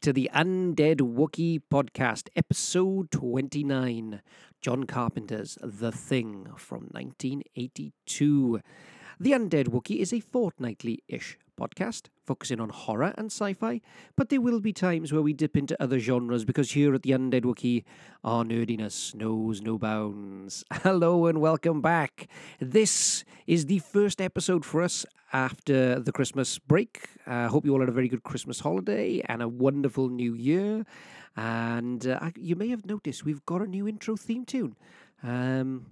to the Undead Wookie podcast, episode 29. John Carpenter's The Thing from 1982. The Undead Wookie is a fortnightly ish podcast focusing on horror and sci fi, but there will be times where we dip into other genres because here at the Undead Wookie, our nerdiness knows no bounds. Hello and welcome back. This is the first episode for us after the Christmas break. I uh, hope you all had a very good Christmas holiday and a wonderful new year. And uh, you may have noticed we've got a new intro theme tune. Um,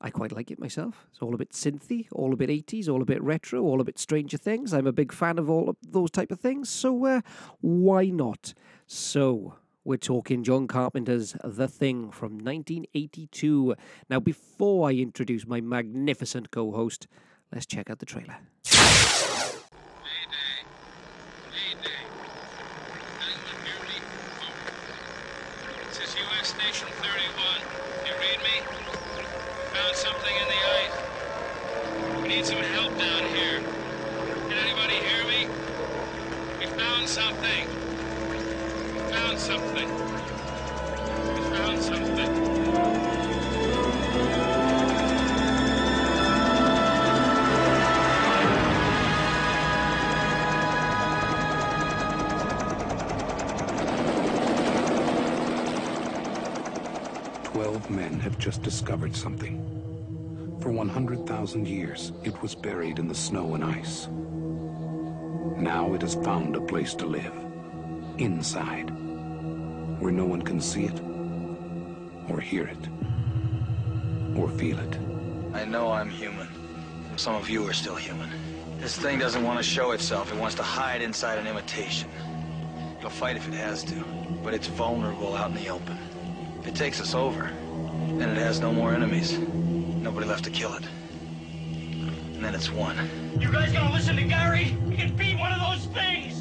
I quite like it myself. It's all a bit synthy, all a bit 80s, all a bit retro, all a bit Stranger Things. I'm a big fan of all of those type of things, so uh, why not? So, we're talking John Carpenter's The Thing from 1982. Now, before I introduce my magnificent co host, let's check out the trailer. Mayday. Mayday. This is U.S. Station 31. You read me? Found something in the ice. We need some help down here. Can anybody hear me? We found something. We found something. We found something. Twelve men have just discovered something. For 100,000 years, it was buried in the snow and ice. Now it has found a place to live. Inside. Where no one can see it, or hear it, or feel it. I know I'm human. Some of you are still human. This thing doesn't want to show itself. It wants to hide inside an imitation. It'll fight if it has to, but it's vulnerable out in the open. It takes us over, then it has no more enemies. Nobody left to kill it. And then it's won. You guys gonna listen to Gary? He can beat one of those things!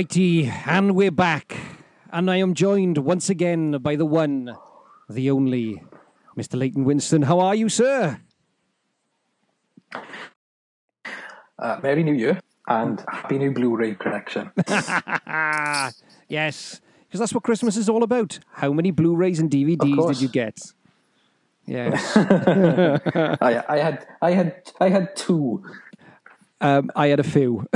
Alrighty, and we're back. And I am joined once again by the one, the only, Mr. Leighton Winston. How are you, sir? Uh, Merry New Year and Happy New Blu-ray collection. Ah, yes, because that's what Christmas is all about. How many Blu-rays and DVDs did you get? Yes, I, I had, I had, I had two. um, I had a few.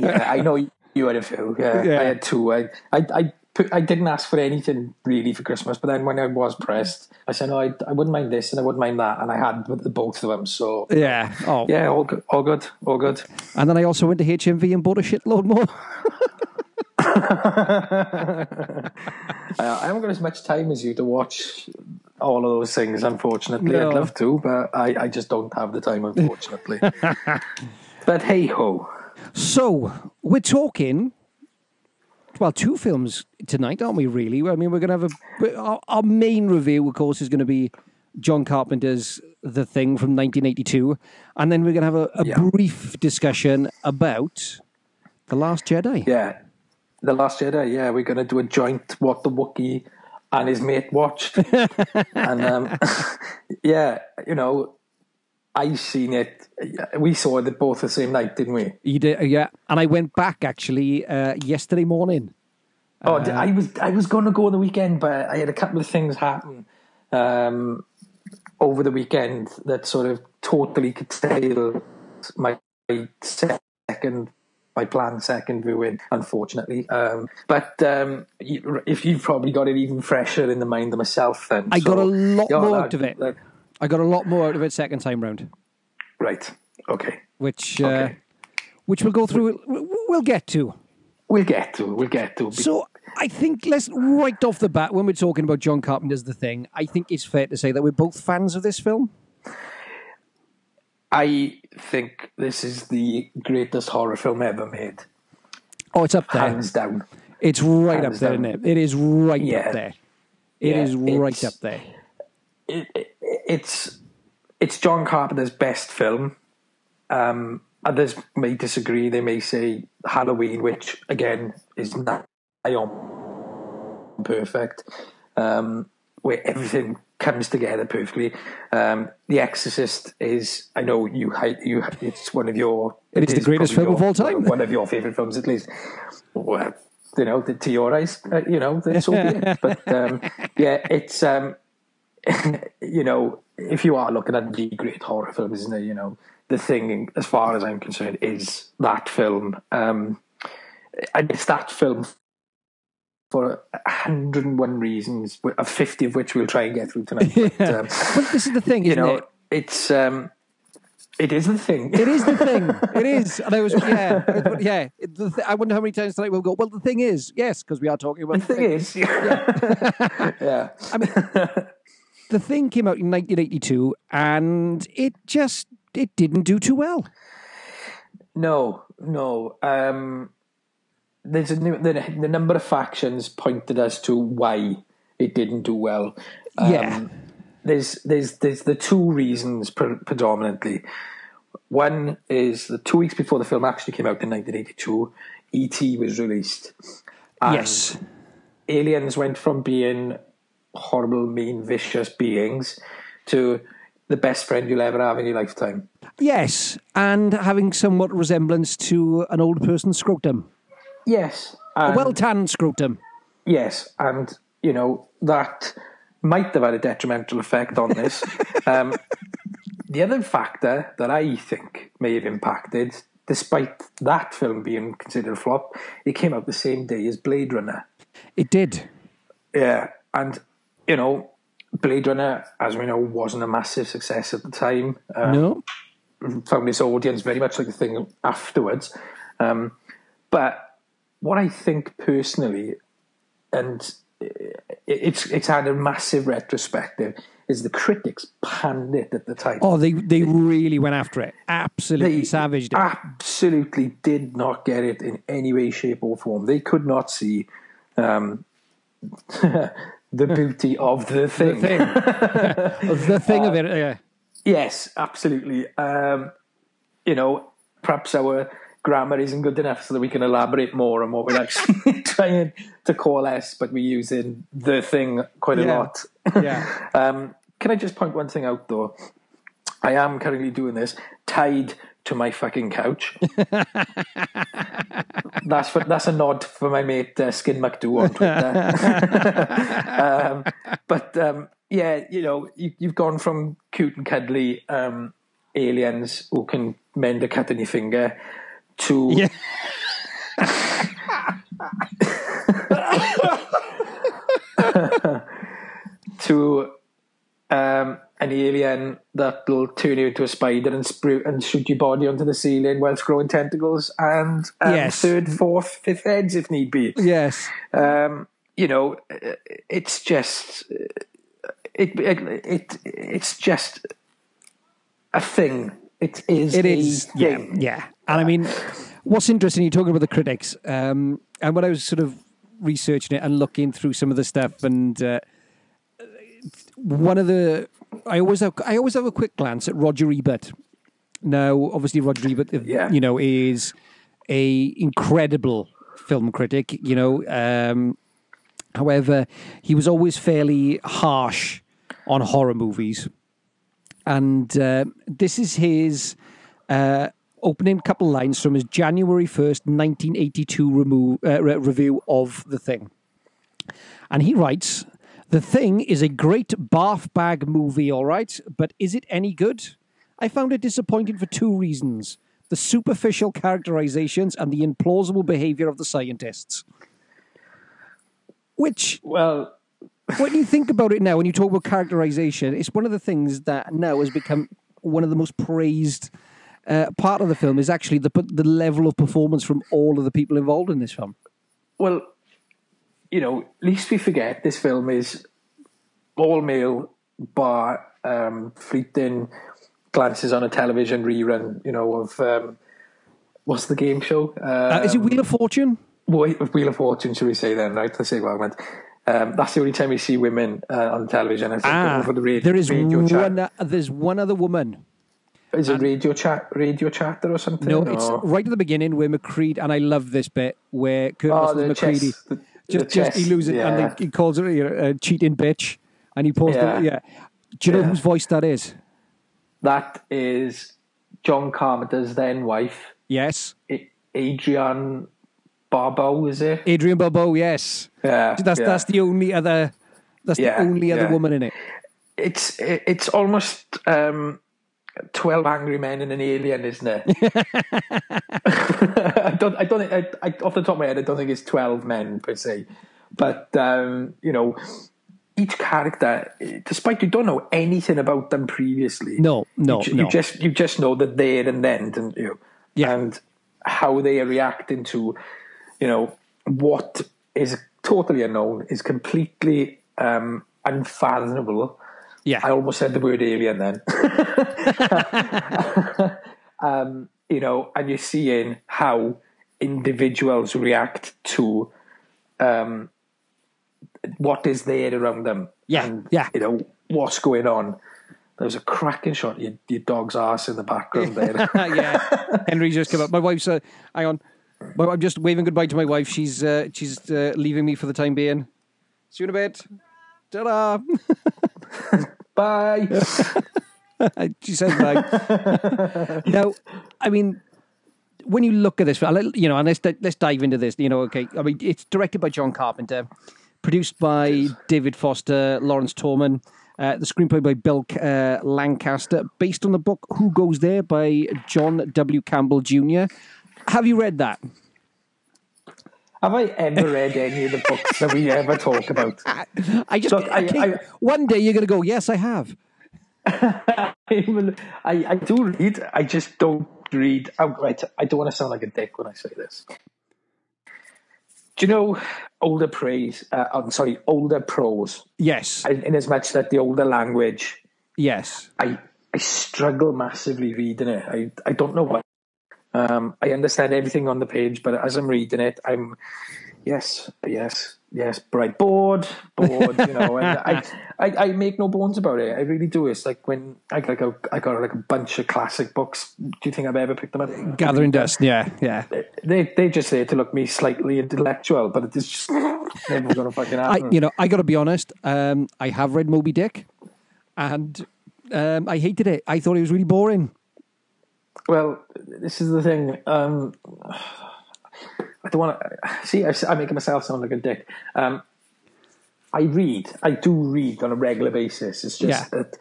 Yeah, I know you had a few. Yeah, Yeah. I had two. I, I, I, put, I didn't ask for anything really for Christmas, but then when I was pressed, I said, no, I, I wouldn't mind this and I wouldn't mind that, and I had the both of them. So yeah. Oh, yeah, all good, all good, all good. And then I also went to HMV and bought a shitload more. I, uh, I haven't got as much time as you to watch all of those things. Unfortunately, No. I'd love to, but I, I just don't have the time. Unfortunately, but hey ho. So we're talking, well, two films tonight, aren't we? Really? I mean, we're going to have a our, our main review, of course, is going to be John Carpenter's The Thing from 1982, and then we're going to have a, a Yeah. brief discussion about The Last Jedi. Yeah, the Last Jedi. Yeah, we're gonna do a joint what the Wookiee and his mate watched, and um, yeah, you know, I seen it. We saw it both the same night, didn't we? You did, yeah. And I went back actually uh, yesterday morning. Oh, Uh, I was I was going to go on the weekend, but I had a couple of things happen um, over the weekend that sort of totally curtailed my second my planned second viewing. Unfortunately, um, but um, you, if you've probably got it even fresher in the mind than myself, then I got a lot yeah, more that- out of it. that- I got a lot more out of it second time round, right. Okay. which uh, Okay. which we'll go through. We'll get to. We'll get to. We'll get to. So I think let's right off the bat when we're talking about John Carpenter's The Thing, I think it's fair to say that we're both fans of this film. I think this is the greatest horror film ever made, Oh, it's up there. hands down. It's right up hands there, down. isn't it? It is right Yeah. up there. It Yeah, is right up there. it, it, it's it's John Carpenter's best film. Um, others may disagree. They may say Halloween, which again is not perfect, um, where everything comes together perfectly. Um, the Exorcist is, I know you, hi- you, it's one of your. It is the greatest film of all time. One of your favorite films, at least. Well, you know, to your eyes, uh, you know, so be it. But um, yeah, it's um, you know, if you are looking at the great horror films, isn't it? You know, the thing, as far as I'm concerned, is that film. Um, and it's that film for 101 reasons, of 50 of which we'll try and get through tonight. But, um, Well, this is the thing, you isn't know, it? it's um, it is the thing. It is the thing. It is, and I was yeah, yeah. The I wonder how many times tonight we'll go. Well, the thing is, yes, because we are talking about The thing is, yeah, yeah. I mean, the thing came out in 1982, and it just it didn't do too well. No, no. Um, there's a new, the, the number of factions pointed as to why it didn't do well. Um, Yeah. There's there's there's the two reasons pre- predominantly. One is the two weeks before the film actually came out in 1982, E.T. was released. Yes, aliens went from being horrible, mean, vicious beings to the best friend you'll ever have in your lifetime. yes, and having somewhat resemblance to an old person's scrotum, Yes, a well tanned scrotum. Yes, and you know that might have had a detrimental effect on this. um, the other factor that I think may have impacted, despite that film being considered a flop, it came out the same day as Blade Runner. It did. Yeah, and you know, Blade Runner, as we know, wasn't a massive success at the time. Um, No, found its audience very much like the thing afterwards. Um, but what I think personally, and it's it's had a massive retrospective, is the critics panned it at the time. oh, they they really went after it. Absolutely they savaged it. absolutely did not get it in any way, shape, or form. They could not see um, the beauty of the thing. thing. the thing of it. Yeah. Yes, absolutely. Um, you know, perhaps our grammar isn't good enough so that we can elaborate more on what we're actually trying to coalesce, but we're using the thing quite a lot. Yeah. Um, can I just point one thing out though? I am currently doing this tied to my fucking couch. that's for, that's a nod for my mate uh, Skin McDo on Twitter. um, but um, yeah, you know, you, you've gone from cute and cuddly um, aliens who can mend a cut in your finger to Yeah. to um, an alien that will turn you into a spider and sprue and shoot your body onto the ceiling whilst growing tentacles and um, Yes. third, fourth, fifth heads if need be. Yes. Um, you know, it's just it, it it it's just a thing. It is. It a yeah, thing. yeah. And I mean, what's interesting, you're talking about the critics, um, and when I was sort of researching it and looking through some of the stuff, and uh, one of the, I always have, I always have a quick glance at Roger Ebert. Now, obviously, Roger Ebert, Yeah. you know, is a incredible film critic. You know, um, however, he was always fairly harsh on horror movies and uh, this is his uh, opening couple lines from his January 1st, 1982 remo- uh, re- review of The Thing. And he writes The Thing is a great barf bag movie, all right, but is it any good? I found it disappointing for two reasons the superficial characterizations and the implausible behavior of the scientists. Which Well, when you think about it now, when you talk about characterization, it's one of the things that now has become one of the most praised uh, part of the film is actually the the level of performance from all of the people involved in this film. well, you know, least we forget this film is all male, bar um, fleeting glances on a television rerun. You know of um, what's the game show? Uh, is it Wheel of Fortune? Wheel Wheel of Fortune, should we say then, right? Let's say what I meant. Um, that's the only time we see women uh, on television. I think Ah, the radio, there is radio one. uh, there's one other woman. Is it radio chat, radio chatter or something? No, it's right at the beginning where MacReady, and I love this bit where Kurt Oh, MacReady chess- the- just, just he loses and yeah. they, he calls her you know, a cheating bitch, and he pulls Yeah. the yeah. Do you know Yeah. whose voice that is? That is John Carpenter's then wife, Yes, A- Adrienne Barbeau, is it? Adrienne Barbeau. Yes, Yeah, that's yeah. that's the only other. That's the only other woman in it. It's it- it's almost um, twelve angry men and an alien, isn't it? I don't I don't think I, I, off the top of my head I don't think it's twelve men per se, but um, you know. Each character, despite you don't know anything about them previously, No, no, you, no. you just you just know that there and then, don't you? Yeah. And how they are reacting to, you know, what is totally unknown is completely um, unfathomable. Yeah, I almost said the word alien then. um, you know, and you're seeing how individuals react to um, what is there around them. Yeah, and, yeah. You know, what's going on. There was a cracking shot of your, your dog's ass in the background there. yeah. Henry just came up. My wife's. Uh, hang on. I'm just waving goodbye to my wife. She's uh, she's uh, leaving me for the time being. See you in a bit. Ta-da. Bye. she says bye. now, I mean, when you look at this, you know, and let's let's dive into this. You know, okay. I mean, it's directed by John Carpenter, produced by David Foster, Lawrence Turman. Uh, the screenplay by Bill uh, Lancaster, based on the book "Who Goes There" by John W. Campbell Jr. Have you read that? Have I ever read any of the books that we ever talk about? I just Look, I, I- I- one day you're going to go, yes, I have. Even I, I do read. I just don't read outright. I don't want to sound like a dick when I say this. Do you know older praise? Uh, I'm sorry, older prose. Yes, In, in as much that the older language, yes. I I struggle massively reading it. I I don't know why. Um, I understand everything on the page, but as I'm reading it, I'm yes, yes, yes, bright, bored, bored. You know, and I, I, I make no bones about it. I really do. It's like when I got, like a, I got like a bunch of classic books. Do you think I've ever picked them up? Gathering dust. Yeah, yeah. They they just there to look me slightly intellectual, but it's just never gonna fucking I, happen. you know, I got to be honest. Um, I have read Moby Dick, and um, I hated it. I thought it was really boring. Well, this is the thing. Um, I don't want to see. I, I'm making myself sound like a dick. Um, I read. I do read on a regular basis. It's just Yeah. that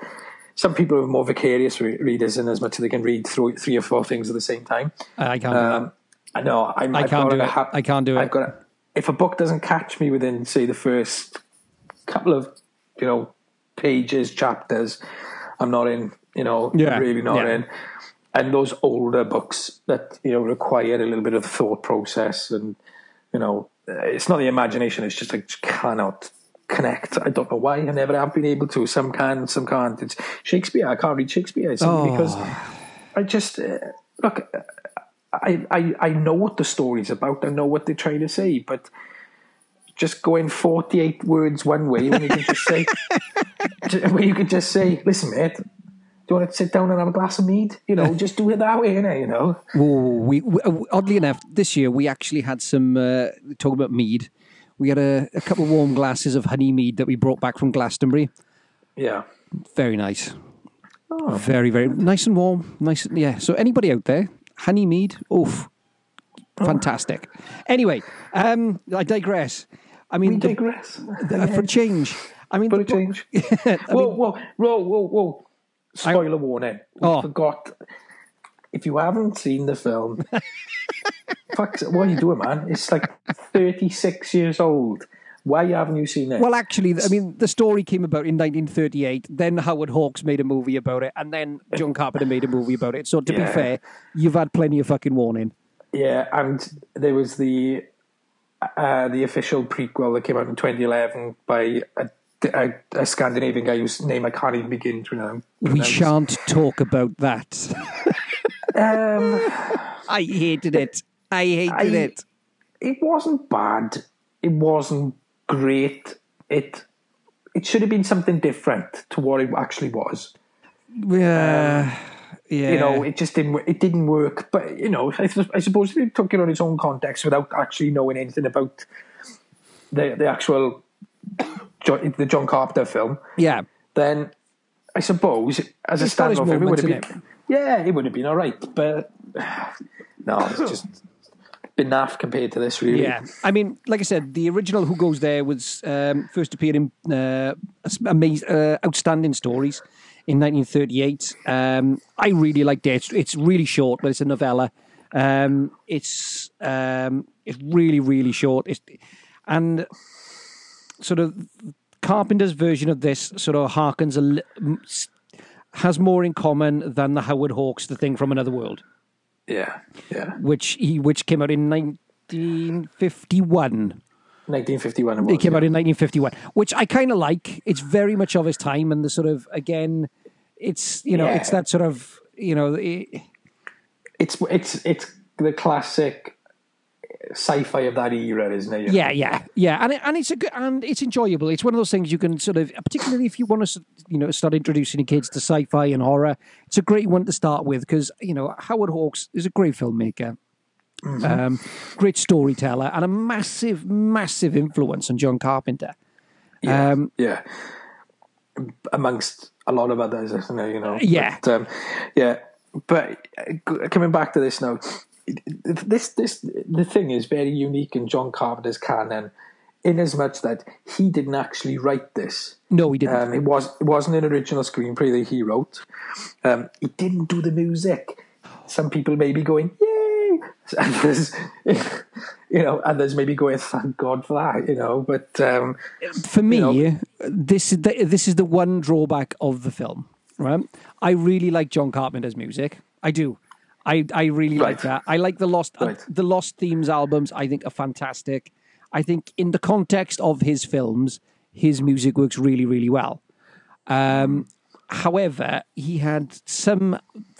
some people are more vicarious re- readers, in as much as they can read through three or four things at the same time. I can't. do Um, I know. I'm, I can't do it. I can't do I've it. got. A, if a book doesn't catch me within, say, the first couple of, you know, pages, chapters, I'm not in. You know, Yeah, really not yeah. in. And those older books that you know require a little bit of thought process, and you know, uh, it's not the imagination. It's just like just cannot connect. I don't know why. I never have been able to. Some can, some can't. It's Shakespeare. I can't read Shakespeare simply Oh. because I just uh, look. I, I I know what the story's about. I know what they're trying to say, but just going forty eight words one way when you can just say, when you could just say, "Listen, mate, do you want to sit down and have a glass of mead?" You know, just do it that way, innit? You know. Ooh, we, we uh, oddly enough, this year we actually had some uh, talking about mead. We had a, a couple of warm glasses of honey mead that we brought back from Glastonbury. Yeah. Very nice. Oh. Very, very nice and warm. Nice, and- yeah. So anybody out there, honey mead, oof, fantastic. Anyway, um, I digress. I mean, We the- digress. the- for a change. I mean, For the a change. I whoa, whoa, whoa, whoa, whoa! Spoiler warning. We Oh. forgot. If you haven't seen the film, fuck, what are you doing, man? It's like thirty six years old. Why haven't you seen it? Well, actually, I mean, the story came about in 1938. Then Howard Hawks made a movie about it, and then John Carpenter made a movie about it. So, to be fair, you've had plenty of fucking warning. Yeah, and there was the uh, the official prequel that came out in 2011 by a, a, a Scandinavian guy whose name I can't even begin to pronounce. We shan't talk about that. Um, I hated it. I hated I- it. it wasn't bad. It wasn't great. it it should have been something different to what it actually was. Yeah, yeah. You know, it just didn't. It didn't work. But you know, I, I suppose if you took it on its own context without actually knowing anything about the the actual Jo- the John Carpenter film, yeah. then I suppose as a It's its standalone film, it would have been. Yeah, it would have been all right. But no, it's just been naff compared to this. Really. Yeah, I mean, like I said, the original Who Goes There was um, first appeared in uh, amazing, uh, outstanding stories in 1938. Um, I really liked it. It's, it's really short, but it's a novella. Um, it's um, it's really really short. It's, and sort of Carpenter's version of this sort of harkens a has more in common than the Howard Hawks, the thing from another world yeah, yeah. which he which came out in 1951. 1951. It, was, It came yeah. out in 1951, which I kind of like. It's very much of his time, and the sort of again, it's you know, Yeah. it's that sort of you know, it, it's it's it's the classic sci-fi of that era, isn't it? yeah, yeah, yeah, and it, and it's a good and it's enjoyable. It's one of those things you can sort of, particularly if you want to, you know, start introducing your kids to sci-fi and horror. It's a great one to start with because you know Howard Hawks is a great filmmaker. Um, great storyteller and a massive, massive influence on John Carpenter. yeah, Um, yeah. Amongst a lot of others, isn't it? You know. Yeah. But, um, yeah. But uh, coming back to this now, this this the thing is very unique in John Carpenter's canon, in as much that he didn't actually write this. No, he didn't. Um, it was it wasn't an original screenplay that he wrote. Um, he didn't do the music. Some people may be going, "Yay!" And there's, you know, others may be going, "Thank God for that," you know. But um, for me, know- this is the, this is the one drawback of the film. Right, I really like John Carpenter's music. I do. I I really like that. I like the Lost uh, the Lost Themes albums. I think are fantastic. I think in the context of his films, his music works really really well. Um, however, he had some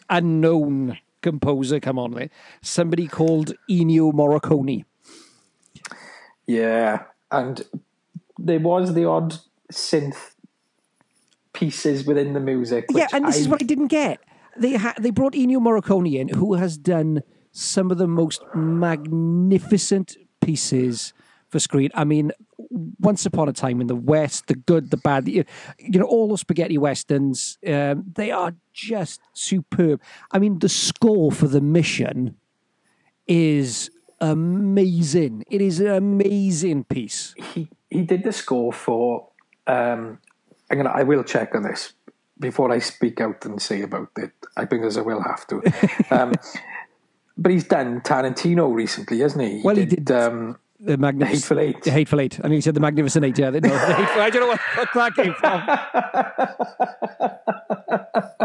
unknown composer come on with it. Somebody called Ennio Morricone. yeah, and there was the odd synth pieces within the music. Yeah, and this is what I didn't get. They ha- they brought Ennio Morricone in, who has done some of the most magnificent pieces for screen. I mean, Once Upon a Time in the West, the good, the bad, you know, all the spaghetti westerns. Um, they are just superb. I mean, the score for the mission is amazing. It is an amazing piece. he he did the score for. Um, I'm gonna. I will check on this before I speak out and say about it. I think as I will have to. Um, but he's done Tarantino recently, hasn't he? Well, he did. Um, The magnificent Hateful Eight. The Hateful Eight. I mean, he said the Magnificent Eight. Yeah, no, the Hateful. I don't know what the fuck that came from.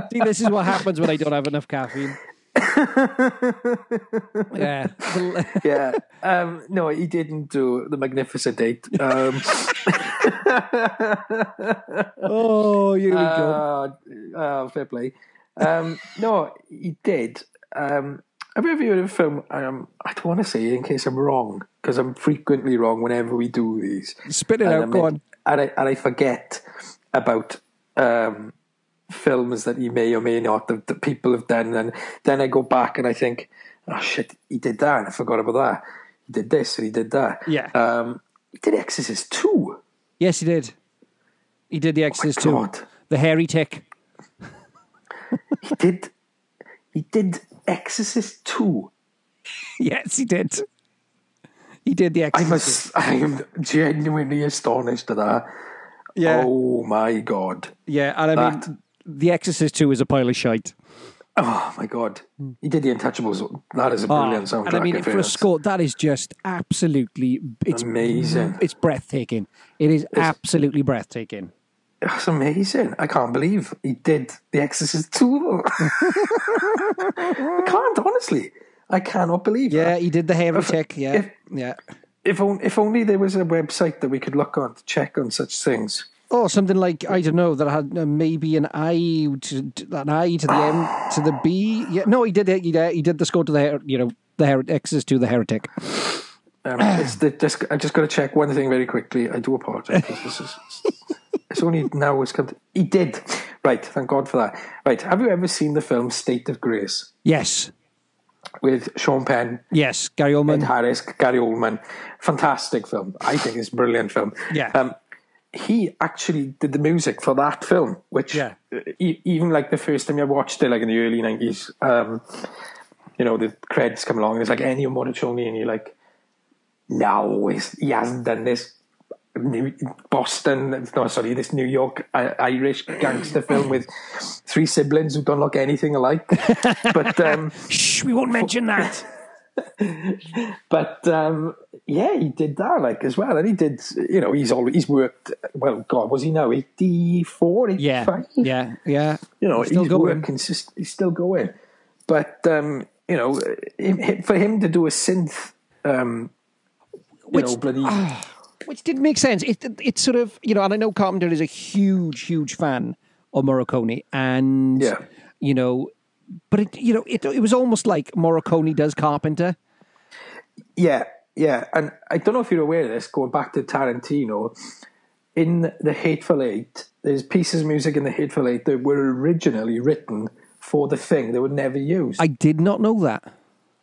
See, this is what happens when I don't have enough caffeine. Yeah. Yeah. Um, no, he didn't do the Magnificent Eight. Um, Oh, here we go. uh, uh, fair play. Um, no, he did. Um, have you ever heard of a film? Um, I don't want to say it in case I'm wrong because I'm frequently wrong whenever we do these. Spit it And out. I Go mean- on. And I and I forget about um, films that he may or may not that, that people have done, and then I go back and I think, oh shit, he did that. And I forgot about that. He did this and he did that. Yeah. Um, he did Exorcist two. Yes, he did. He did the Exorcist too. God. The Heretic. He did. He did Exorcist two. Yes, he did. He did the Exorcist. I am genuinely astonished at that. Yeah. Oh my god. Yeah, and I mean, That- the Exorcist 2 is a pile of shite. Oh my god. He did the Untouchables. That is a brilliant Oh, soundtrack. and I mean, for a score, that is just absolutely it's Amazing. It's breathtaking. It is absolutely breathtaking. That's amazing. I can't believe he did The Exorcist 2. I can't, honestly. I cannot believe Yeah, that. he did the hairy If- Yeah, if- yeah. If, on, if only there was a website that we could look on to check on such things. Oh, something like I don't know that had uh, maybe an I to, an I to the M to the B. Yeah, no, he did it. He did, he did the score to the you know the her- Exorcist to the heretic. Um, it's the, just, I just got to check one thing very quickly. I do apologise. 'cause This is, it's only now it's come. To, he did. Right, thank God for that. Right, have you ever seen the film State of Grace Yes. with Sean Penn, Yes. Gary Ed Oldman. Harris, Gary Oldman? Fantastic film. I think it's a brilliant film. Yeah. Um, he actually did the music for that film, which Yeah. e- even like the first time I watched it, like in the early nineties, um, you know, the credits come along. It's like Ennio Morricone, and you're like, no, he hasn't done this. New, Boston, no, sorry, this New York uh, Irish gangster film with three siblings who don't look anything alike. but um, Shh, we won't mention that. but um, yeah, he did that like as well, and he did. You know, he's always he's worked. Well, God, was he now 84, Yeah. 85? Yeah. Yeah. you know, He's still he's going. Consist- he's still going. But um, you know, for him to do a synth, um, you Which- know, bloody Which didn't make sense. It, it's sort of, you know, and I know Carpenter is a huge, huge fan of Morricone. And, Yeah. you know, but it, you know, it, it was almost like Morricone does Carpenter. yeah, yeah. And I don't know if you're aware of this. Going back to Tarantino, in the Hateful Eight, there's pieces of music in the Hateful Eight that were originally written for the thing they were never used, I did not know that.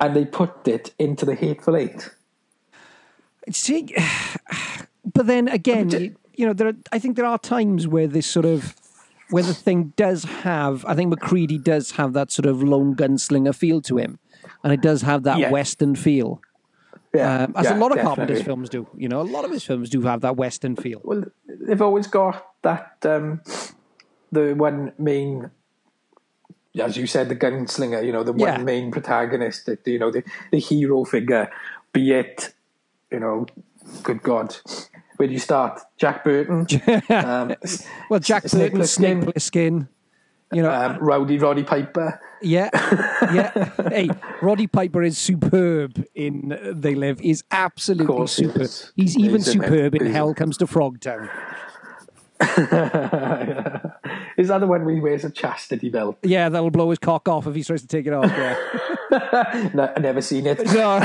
and they put it into the Hateful Eight. See, but then again, you, you know, there. Are, I think there are times where this sort of, where the thing does have. I think MacReady does have that sort of lone gunslinger feel to him, and it does have that Yeah. western feel, Yeah, um, as yeah, a lot of definitely. Carpenter's films do. You know, a lot of his films do have that western feel. Well, they've always got that um, the one main, as you said, the gunslinger. You know, the Yeah. one main protagonist. That you know, the the hero figure. Be it, you know, good God, where do you start? Jack Burton, um, Well, Jack Burton, Snake. Plissken. You know, um, Rowdy Roddy Piper. Yeah, yeah. hey, Roddy Piper is superb in They Live. He's absolutely superb. is. He's even He's superb in Hell Comes to Frogtown. Is that the one where he wears a chastity belt? Yeah, that'll blow his cock off if he tries to take it off. Yeah. No, I've never seen it. No.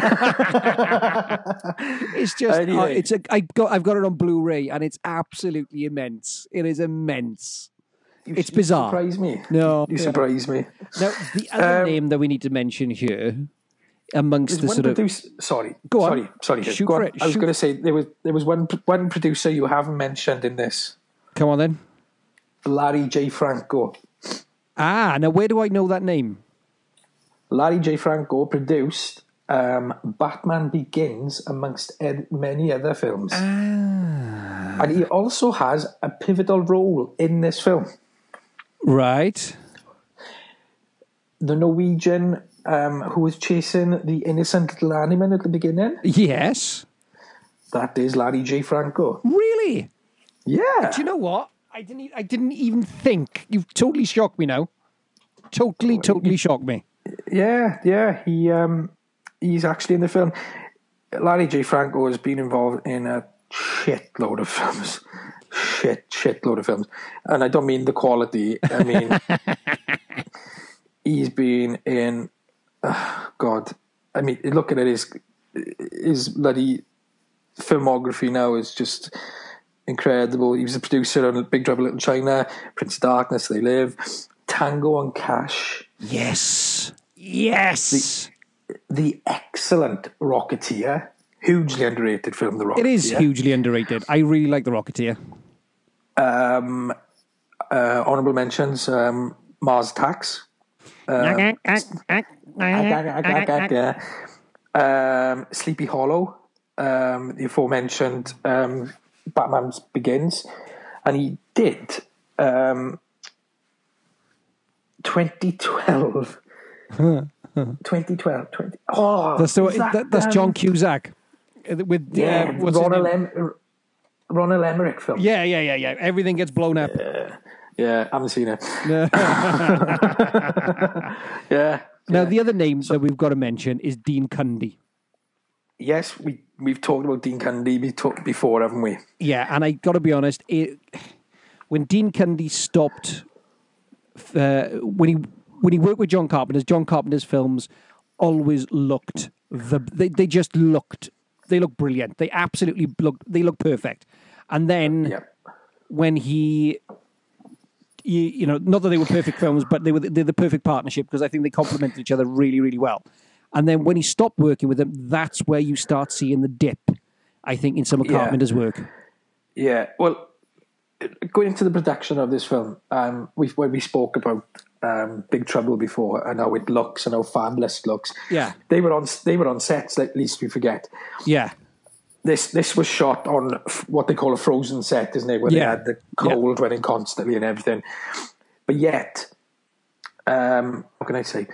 it's just, Anyway. uh, it's a, I got, I've got it on Blu-ray, and it's absolutely immense. It is immense. It's You bizarre. Surprise me. No, you yeah. surprise me. Now, the other Um, name that we need to mention here, amongst the sort of. Sorry, Go on. Sorry, sorry. Shoot Go on. it, I was going to say there was there was one one producer you haven't mentioned in this, come on then. Larry J. Franco. Ah, now where do I know that name? Larry J. Franco produced um, Batman Begins amongst ed- many other films, Ah. and he also has a pivotal role in this film. Right. The Norwegian um, who was chasing the innocent little animal at the beginning. Yes. That is Larry J. Franco. Really? Yeah. Do you know what? I didn't. I didn't even think. You've totally shocked me now. Totally, totally shocked me. Yeah, yeah, he um, he's actually in the film. Larry J. Franco has been involved in a shitload of films, shit, shit shitload of films, and I don't mean the quality. I mean he's been in. Uh, God, I mean, looking at his his bloody filmography now is just incredible. He was a producer on Big Trouble in Little China, Prince of Darkness, They Live, Tango and Cash Yes. Yes. the excellent Rocketeer, hugely underrated film. The Rocketeer. it is hugely underrated. I really like the Rocketeer. Um, uh, honorable mentions: um, Mars Attacks. yeah. Um, Sleepy Hollow. Um, the aforementioned um, Batman Begins, and he did um, 2012. 2012. 20, oh, That's, is that, that, that's um, John Cusack uh, with Yeah, uh, Ronald, name? Ronald Emmerich film. Yeah, yeah, yeah, yeah. Everything gets blown up. Yeah, yeah. I haven't seen it. yeah. Now, the other name that we've got to mention is Dean Cundey. Yes, we we've talked about Dean Cundey before, haven't we? Yeah, and I got to be honest, it, when Dean Cundey stopped, uh, when he when he worked with John Carpenter's, John Carpenter's films always looked the they, they just looked they look brilliant. They absolutely look they look perfect. And then when he you, you know not that they were perfect films but they were they're the perfect partnership because i think they complemented each other really really well and then when he stopped working with them that's where you start seeing the dip i think in some of Yeah. carpenter's work Yeah, well, going into the production of this film, um, we when we spoke about um, Big Trouble before and how it looks and how fabulous it looks. Yeah. they were on they were on sets. At least we forget. yeah This this was shot on what they call a frozen set, isn't it? Where Yeah. they had the cold running constantly and everything. But yet, um, what can I say?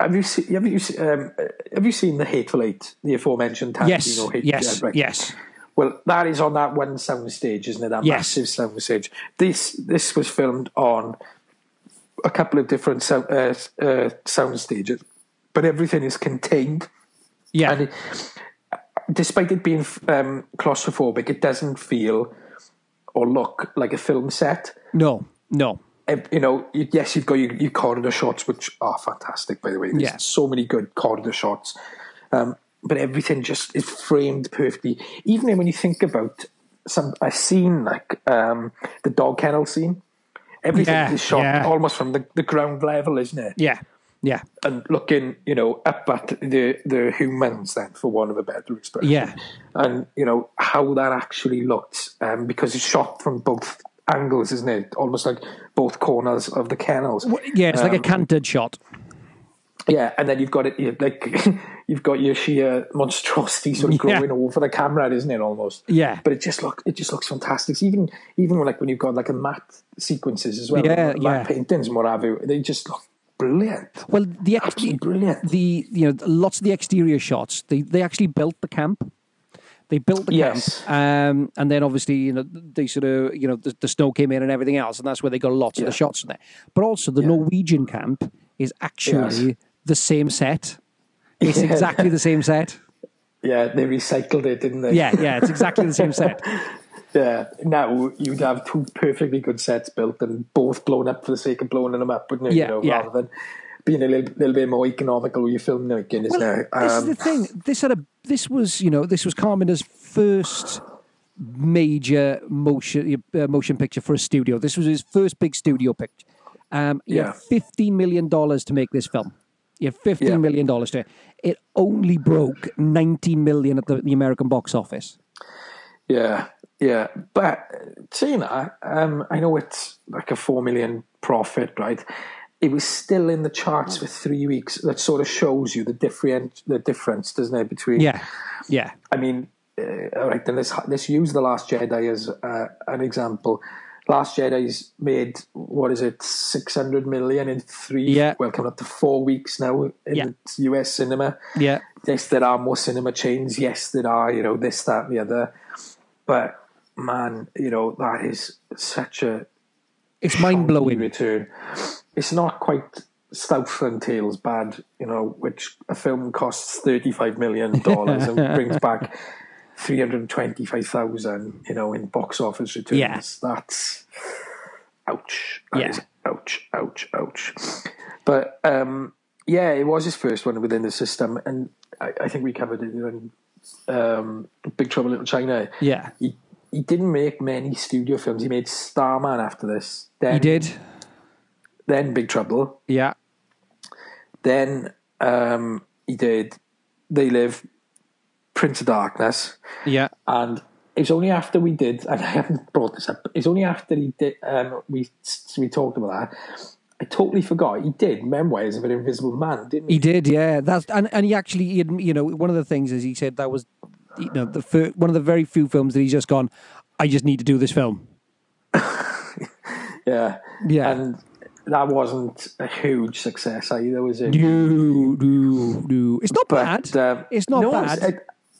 Have you seen? Have you se- um, have you seen the Hateful Eight, the aforementioned yes Tarantino Hate- yes yeah, right. yes Well, that is on that one sound stage, isn't it? That Yes. massive sound stage. This this was filmed on a couple of different sound, uh, uh, sound stages, but everything is contained. yeah And it, despite it being um, claustrophobic, it doesn't feel or look like a film set. no no You know, yes, you've got your, your corridor shots, which are fantastic, by the way. There's Yeah. so many good corridor shots. Um, but everything just is framed perfectly. Even when you think about some a scene like um, the dog kennel scene, everything Yeah, is shot yeah. almost from the, the ground level, isn't it? yeah yeah and looking, you know, up at the the humans then, for want of a better expression. Yeah. And you know how that actually looked, um, because it's shot from both angles, isn't it? Almost like both corners of the kennels. yeah it's like a Um, canted shot Yeah, and then you've got it you like you've got your sheer monstrosity sort of Yeah. growing over the camera, isn't it? Almost. Yeah. But it just look it just looks fantastic. Even even like when you've got like a matte sequences as well, Yeah, matte yeah. paintings and what have you, they just look brilliant. well the ex- Absolutely brilliant. the you know lots of the exterior shots they they actually built the camp they built the Yes. camp um, and then obviously you know they sort of you know the, the snow came in and everything else and that's where they got lots of the shots from there but also the norwegian camp is actually Yes. The same set it's Yeah. exactly the same set Yeah, they recycled it, didn't they? yeah yeah it's exactly the same set Yeah. Now you'd have two perfectly good sets built and both blown up for the sake of blowing them up, wouldn't you? Yeah, you know, yeah. Rather than being a little, little bit more economical with your filmmaking, isn't Well, it? this is Um, the thing. This had a. This was, you know, this was Carpenter's first major motion uh, motion picture for a studio. This was his first big studio picture. Um, he Yeah. had fifteen million dollars to make this film. He had fifteen Yeah. million dollars to it. It only broke nineteen million at the, the American box office. yeah, yeah. But saying that, um, I know it's like a four million profit, right? It was still in the charts for three weeks. That sort of shows you the different the difference, doesn't it, between Yeah, yeah, I mean, uh, all right, then let's, let's use The Last Jedi as uh, an example. Last Jedi's made, what is it, 600 million in three, Yeah. well, coming up to four weeks now in Yeah. the US cinema. yeah. Yes, there are more cinema chains. Yes, there are, you know, this, that, and the other. But, man, you know, that is such a It's mind blowing. return. It's not quite Southland Tales bad, you know, which a film costs thirty-five million dollars and brings back three hundred twenty-five thousand, you know, in box office returns. Yeah. That's ouch. That Yeah. is ouch, ouch, ouch. But um, yeah, it was his first one within the system, and I, I think we covered it in um, Big Trouble in Little China. Yeah, He he didn't make many studio films. He made Starman after this. Then, he did. Then Big Trouble. Yeah, Then um, he did They Live, Prince of Darkness, yeah. and it was only after we did, and I haven't brought this up. It's only after he did. Um, we we talked about that. I totally forgot. He did Memoirs of an Invisible Man, didn't he? He did, yeah. That's and, and he actually, he, adm- you know, one of the things is he said that was, you know, the fir- one of the very few films that he's just gone. I just need to do this film. Yeah, Yeah. and that wasn't a huge success either, was it? No, no, no. It's not bad. um, it's not no, bad. I,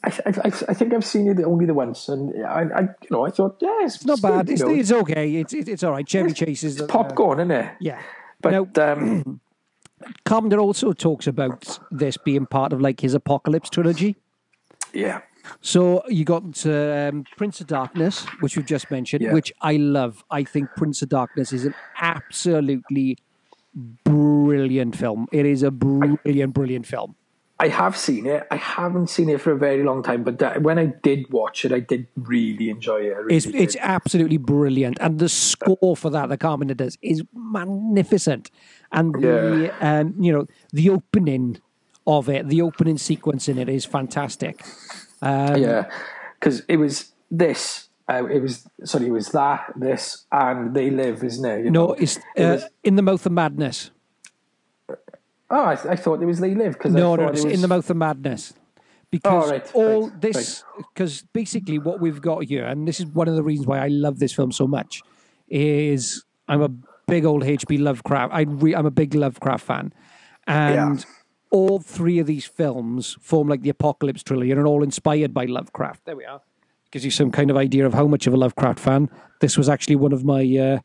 I, I, I think I've seen it only the once, and I, I you know, I thought, yeah, it's, not bad. you It's, know, it's okay. It's it's, it's all right. Chevy Chase is it's popcorn, isn't it? yeah. But now, um, Carpenter also talks about this being part of like his Apocalypse trilogy. yeah, So you got um, Prince of Darkness, which we've just mentioned, Yeah. which I love. I think Prince of Darkness is an absolutely brilliant film. It is a brilliant, brilliant film. I have seen it. I haven't seen it for a very long time, but that, when I did watch it, I did really enjoy it. Really It's did. it's absolutely brilliant, and the score for that that Carpenter does is magnificent. And the um, you know the opening of it, the opening sequence in it is fantastic. Um, yeah, because it was this. Uh, it was sorry, it was that this and they live, isn't it? You No, know? it's It uh, was- in the mouth of madness. Oh, I, I thought it was they live because No, no, it's it was in the mouth of madness. Because Oh, right, all right, this, because basically what we've got here, and this is one of the reasons why I love this film so much, is I'm a big old H.P. Lovecraft. I re, I'm a big Lovecraft fan, and Yeah. all three of these films form like the Apocalypse trilogy and are all inspired by Lovecraft. There we are. Gives you some kind of idea of how much of a Lovecraft fan. This was actually one of my uh,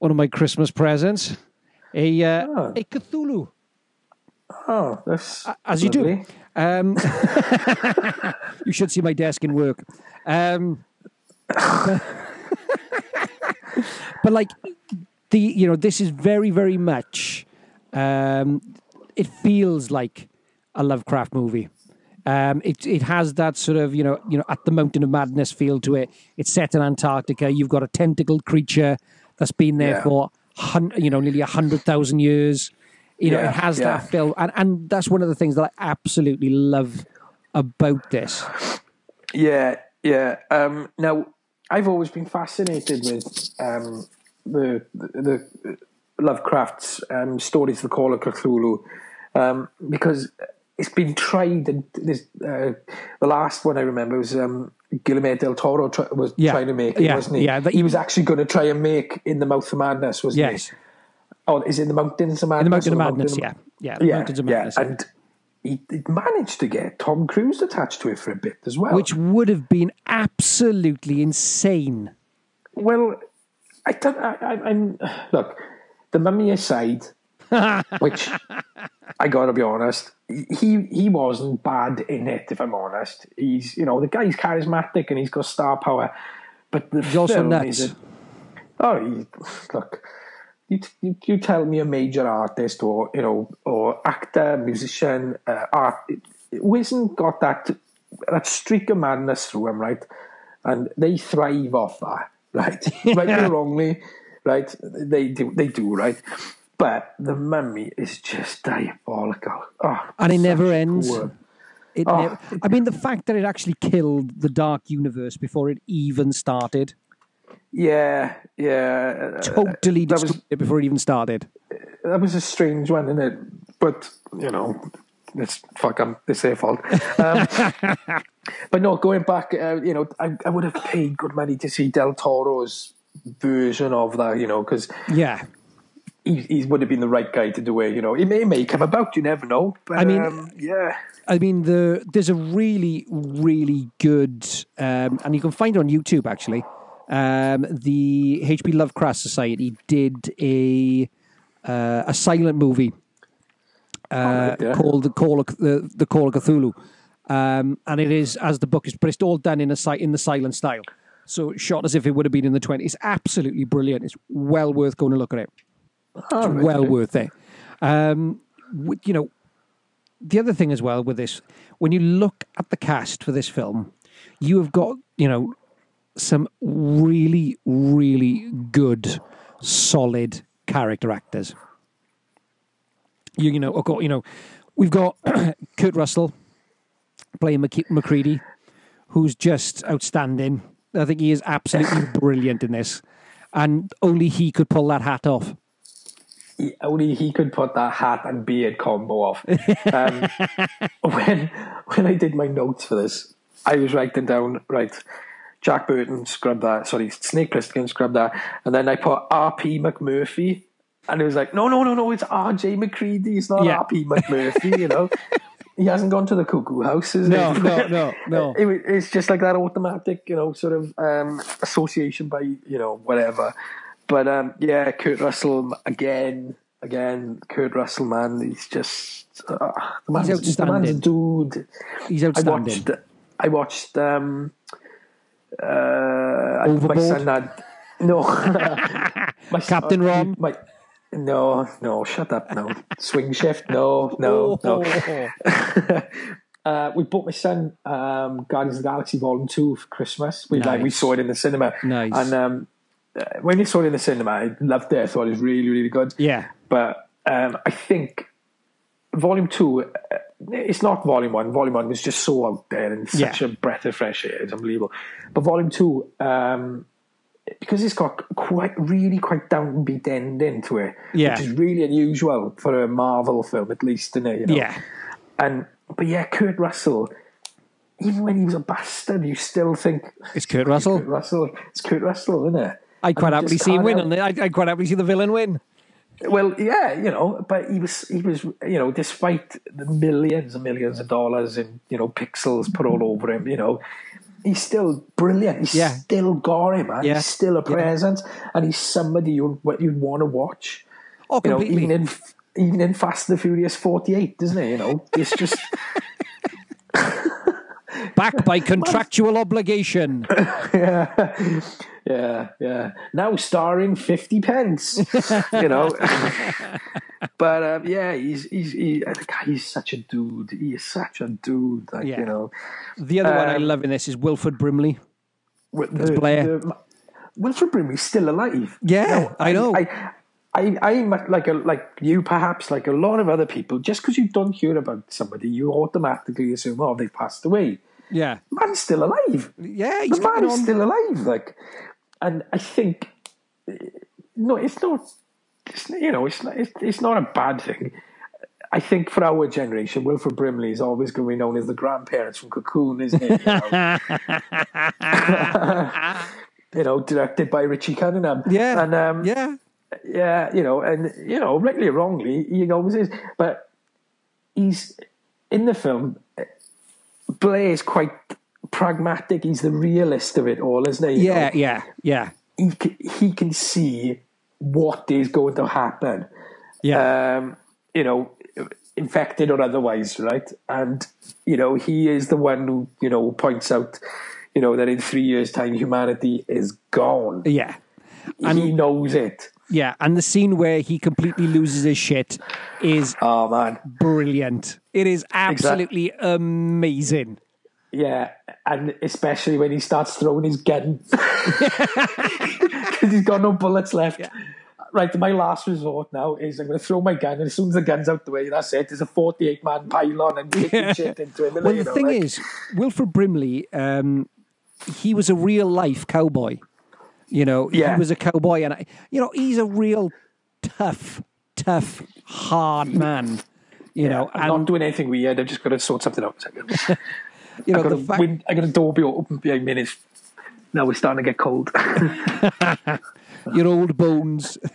one of my Christmas presents. A uh, Oh. a Cthulhu Oh, that's as you do. Um, you should see my desk in work. Um, but like the you know this is very very much um, it feels like a Lovecraft movie. Um, it it has that sort of you know you know at the Mountain of Madness feel to it. It's set in Antarctica. You've got a tentacled creature that's been there Yeah. for hun- you know nearly a hundred thousand years. You know Yeah, it has yeah. that feel, and and that's one of the things that I absolutely love about this. Yeah, yeah. Um, now, I've always been fascinated with um, the, the the Lovecraft's um, stories, the Call of Cthulhu, um, because it's been tried. And this, uh, the last one I remember was um, Guillermo del Toro try, was Yeah, trying to make it, yeah, wasn't he? yeah, but he he- was actually going to try and make In the Mouth of Madness, wasn't Yes, he? Oh, is it in the Mountains of Madness? in the Mountain or of Madness, Mountain yeah, yeah, the yeah, Mountains of yeah, Madness, yeah. and he, he managed to get Tom Cruise attached to it for a bit as well. which would have been absolutely insane. Well, I don't. I, I, I'm look the mummy aside, which I got to be honest, he he wasn't bad in it. If I'm honest, he's you know the guy's charismatic and he's got star power, but the He's also nuts. is a, oh he, look. You, you, you tell me a major artist or you know or actor, musician, uh, art hasn't got that that streak of madness through him, right? And they thrive off that, right? right or wrongly, right? They do, they do, right? But the mummy is just diabolical. Oh, And it never ends. poor- It Oh. never, I mean, the fact that it actually killed the Dark Universe before it even started, Yeah, yeah. uh, totally that was- it before it even started. that was a strange one, isn't it? But you know, it's fuck them. It's their fault. Um, but no, going back, uh, you know, I, I would have paid good money to see Del Toro's version of that. You know, because Yeah. he, he would have been the right guy to do it. You know, it may, it may come about. You never know. But, I mean- um, yeah, I mean, the there's a really, really good, um, and you can find it on YouTube actually. Um, the H.P. Lovecraft Society did a uh, a silent movie uh, yeah. called the Call of the, the Call of Cthulhu, um, and it is as the book is, but it's all done in a si- in the silent style. So shot as if it would have been in the 20s. It's absolutely brilliant. It's well worth going to look at it. Oh, well worth it. Um, you know, the other thing as well with this, when you look at the cast for this film, you have got you know some really, really good, solid character actors. You, you know, of course, you know, we've got Kurt Russell playing MacReady, who's just outstanding. I think he is absolutely brilliant in this, and only he could pull that hat off. he, only he could put that hat and beard combo off. Um, when when I did my notes for this, I was writing down right. Jack Burton scrubbed that. Sorry, Snake Plissken scrubbed that, and then I put R.P. McMurphy, and it was like, no, no, no, no, it's R.J. MacReady. It's not Yeah. R.P. McMurphy. You know, he hasn't gone to the cuckoo house, is No, it? no, no, no. It, it's just like that automatic, you know, sort of um, association by you know whatever. But um, yeah, Kurt Russell again, again, Kurt Russell, man, he's just uh, the man's, He's the man's outstanding. dude. He's outstanding. I watched. I watched. Um, uh, my son had no. my son- Captain Ron? My No, no, shut up no Swing shift, no, no, no. uh, we bought my son um, Guardians of the Galaxy Volume Two for Christmas. We like we saw it in the cinema. Nice. And um, uh, when we saw it in the cinema, I loved it. I thought it was really, really good. Yeah. But um, I think Volume Two, uh, it's not Volume One. Volume One was just so out there and such Yeah. a breath of fresh air. It's unbelievable. But Volume Two, um, because it's got quite, really quite downbeat ending to it, Yeah. which is really unusual for a Marvel film, at least, in it. You know? Yeah. And but yeah, Kurt Russell. Even when he was a bastard, you still think It's Kurt Russell. Kurt Russell. It's Kurt Russell, isn't it? I'd quite happily see him win. And I'd quite happily see the villain win. Well, yeah, you know, but he was, he was, you know, despite the millions and millions of dollars and you know pixels put all over him, you know, he's still brilliant. He's Yeah. still gory, man. Yeah. He's still a presence, and he's somebody you what you'd want to watch. Oh, You know, completely. even in even in Fast and the Furious Forty Eight, doesn't it? You know, it's just Back by contractual obligation. yeah, yeah. yeah. Now starring Fifty Pence, you know. but um, yeah, he's he's he. He's such a dude. He is such a dude. Like Yeah. you know, The other one I Um, love in this is Wilford Brimley. with the, Blair. the- Wilfred Brimley's still alive. Yeah, I know. I, I, I'm like a, like you, perhaps like a lot of other people. Just because you don't hear about somebody, you automatically assume, oh, they've passed away. Yeah. Man's still alive. Yeah, he's the man fucking is on. still alive. Like, and I think no, it's not. It's, you know, it's not. It's, it's not a bad thing. I think for our generation, Wilfred Brimley is always going to be known as the grandparents from Cocoon, isn't it? You know, you know directed by Richie Cunningham. Yeah. and um, yeah. yeah, you know, and you know, rightly or wrongly, he always is. But he's in the film. Blair is quite pragmatic. He's the realist of it all, isn't he? Yeah, know, yeah, yeah. he can, he can see what is going to happen. Yeah. Um, you know, infected or otherwise, right? And you know, he is the one who you know points out, you know, that in three years' time, humanity is gone. yeah. and he knows it. Yeah. And the scene where he completely loses his shit is Oh man. brilliant. It is absolutely amazing. Yeah, and especially when he starts throwing his gun because he's got no bullets left. Right, my last resort now is I'm going to throw my gun, and as soon as the gun's out the way, that's it. There's a 48 man pylon and kicking shit into him. Well, the know, thing like- is, Wilfred Brimley, um, he was a real life cowboy. You know, Yeah. he was a cowboy, and I, you know, he's a real tough, tough, hard man. You know, I'm and not doing anything weird. I've just got to sort something out. you know I've got, the fact. win- I got a door be open behind me. Now we're starting to get cold. your old bones.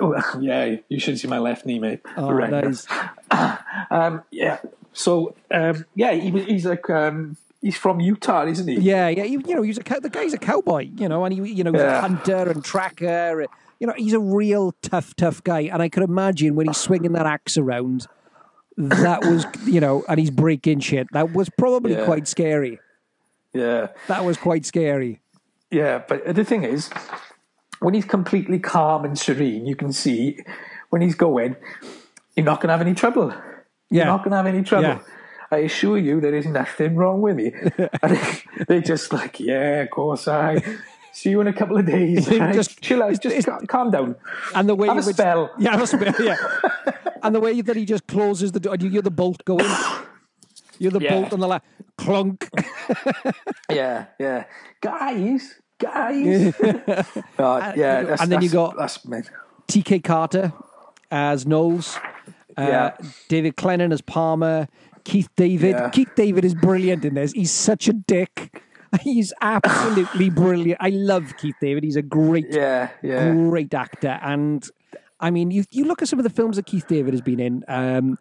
Oh, yeah, you should see my left knee, mate. Oh, Horrendous. nice. Um, yeah. So um, yeah, he, was- he's like um, he's from Utah, isn't he? Yeah, yeah. You, you know, he's a the guy's a cowboy. You know, and he, you know, he's a hunter and tracker. Uh, you know, he's a real tough, tough guy. And I could imagine when he's swinging that axe around, that was, you know, and he's breaking shit. That was probably Yeah. quite scary. Yeah. That was quite scary. Yeah, but the thing is, when he's completely calm and serene, you can see when he's going, you're not going to have any trouble. You're Yeah. not going to have any trouble. Yeah. I assure you, there is nothing wrong with me. and they- they're just like, yeah, of course, I. See you in a couple of days. Just- chill out, just ca- calm down. And the way Have a which- spell. Yeah, have a spell. Yeah. and the way that he just closes the door, and you hear the bolt going. You're the Yeah. bolt on the left. Clunk. Yeah, yeah, guys, guys. Uh, yeah, that's, and then you got- that's man. TK Carter as Nauls. Uh, Yeah. David Clennon as Palmer. Keith David. Yeah. Keith David is brilliant in this. He's such a dick. He's absolutely brilliant. I love Keith David. He's a great, Yeah, yeah, great actor. And I mean, you you look at some of the films that Keith David has been in. Um,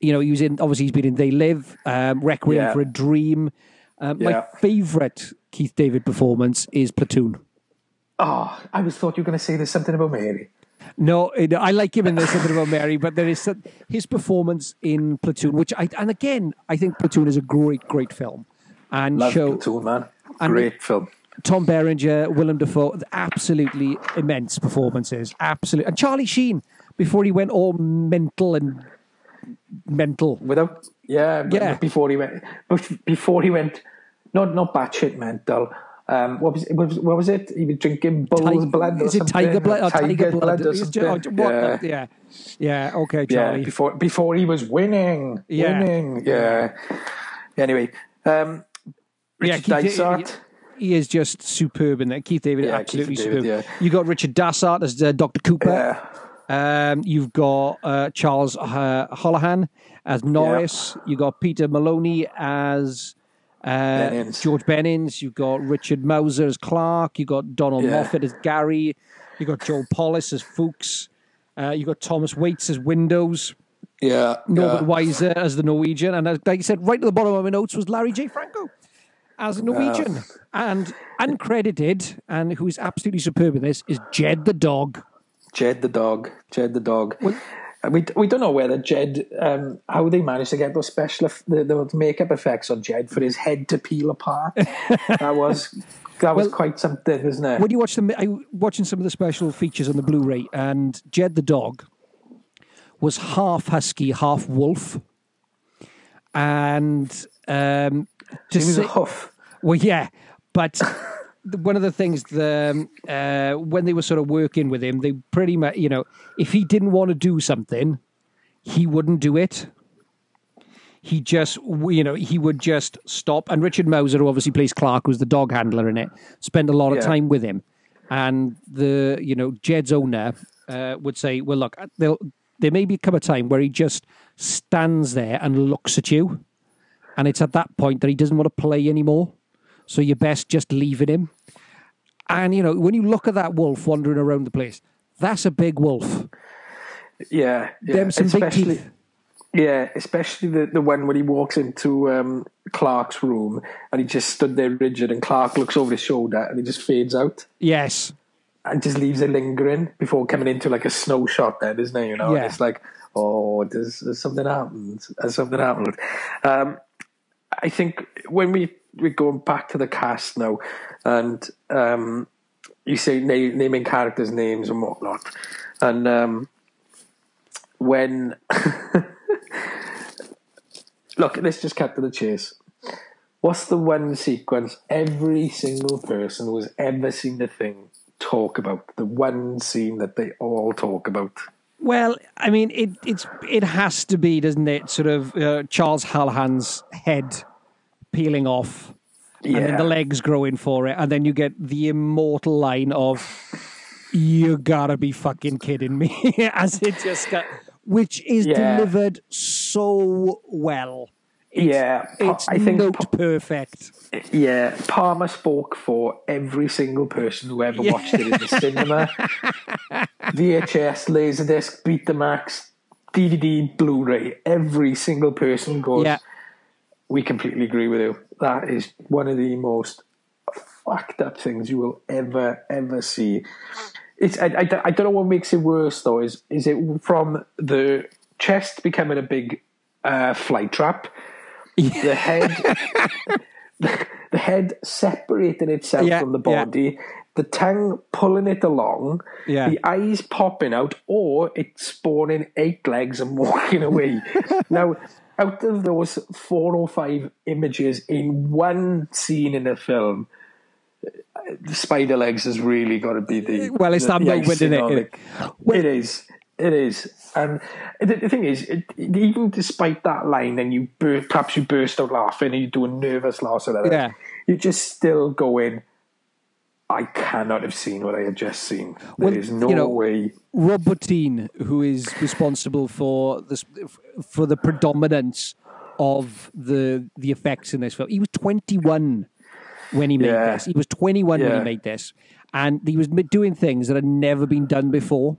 you know, he was in. Obviously, he's been in They Live, um, Requiem Yeah. for a Dream. Um, My favorite Keith David performance is Platoon. Oh, I was thought you were going to say there's something about Mary. No, I like him in There's Something About Mary, but there is some, his performance in Platoon, which I and again I think Platoon is a great, great film, and Love show Platoon, man. and- Great film. Tom Berenger, Willem Dafoe, absolutely immense performances. Absolutely. And Charlie Sheen, before he went all mental and mental. Without, yeah, Yeah. Before he went, before he went, not not batshit mental. Um, what was it? What was, what was it? He was drinking bull's Ti- blood. Or Is it tiger blood? or Or tiger, blood? or something. ju- what yeah. yeah. Yeah. Okay, yeah. Charlie. Before before he was winning, Yeah. winning. Yeah. Anyway, um, Yeah, Richard Da- Dysart. He is just superb in there. Keith David, Yeah, absolutely Keith David, superb. yeah. You got Richard Dysart as uh, Dr. Cooper. Yeah. Um, you've got uh, Charles uh, Hallahan as Norris. You got Peter Maloney as uh, Bennings. George Bennings. You've got Richard Masur as Clark. you've got Donald Yeah. Moffat as Gary. you've got Joel Polis as Fuchs. Uh, you got Thomas Waites as Windows. Yeah. Norbert yeah. Weiser as the Norwegian, and as, like I said, right at the bottom of my notes was Larry J. Franco as a Norwegian, and uncredited, and who is absolutely superb in this is Jed the dog. Jed the dog. Jed the dog. And we we don't know whether Jed um, how they managed to get those special the, the makeup effects on Jed for his head to peel apart. that was that was Well, quite something, wasn't it? When you watch them, I watching some of the special features on the Blu-ray, and Jed the dog was half husky, half wolf, and um, to he was say- a huff. Well, yeah, but one of the things the um, uh, when they were sort of working with him, they pretty much, you know, if he didn't want to do something, he wouldn't do it. He just, you know, he would just stop. And Richard Masur, who obviously plays Clark, who's the dog handler in it, spent a lot of time with him. And the, you know, Jed's owner uh, would say, "Well, look, there'll, there may become a time where he just stands there and looks at you." and it's at that point that he doesn't want to play anymore. So you're best just leaving him. And you know, when you look at that wolf wandering around the place, that's a big wolf. Yeah, yeah. Them some big especially teeth. yeah, especially the the one when he walks into um, Clark's room and he just stood there rigid, and Clark looks over his shoulder and he just fades out. Yes. and just leaves it lingering before coming into like a snow shot then, isn't it? You know, Yeah. and it's like, oh, there's, there's something happened. Has something happened. Um, I think when we we're going back to the cast now, and um, you say na- naming characters' names and whatnot, and um, when look, let's just cut to the chase. What's the one sequence every single person who has ever seen the thing talk about? The one scene that they all talk about. Well, I mean, it it's it has to be, doesn't it? Sort of uh, Charles Hallahan's head peeling off, and then the legs growing for it, and then you get the immortal line of "You gotta be fucking kidding me," as it just got, which is Yeah. delivered so well. yeah, It's I think note perfect. yeah, Palmer spoke for every single person who ever Yeah. watched it in the cinema. VHS, Laserdisc, Betamax, DVD, Blu-ray. Every single person goes. Yeah. We completely agree with you. That is one of the most fucked up things you will ever ever see. It's I, I, I don't know what makes it worse though. Is is it from the chest becoming a big uh, fly trap? The head, the, the head separating itself Yeah, from the yeah. body. The tongue pulling it along, Yeah. the eyes popping out, or it's spawning eight legs and walking away. now, out of those four or five images in one scene in a film, the spider legs has really got to be the eh, Well, it's the, that moment, isn't it? it. Well- it is. It is. And the, the thing is, it, even despite that line, and you bur- perhaps you burst out laughing, and you do a nervous laugh or whatever, Yeah. you're just still going. I cannot have seen what I had just seen. There Well, is no you know, way. Rob Bottin, who is responsible for this for the predominance of the the effects in this film, he was 21 when he made Yeah. this. He was 21 when he made this, and he was doing things that had never been done before.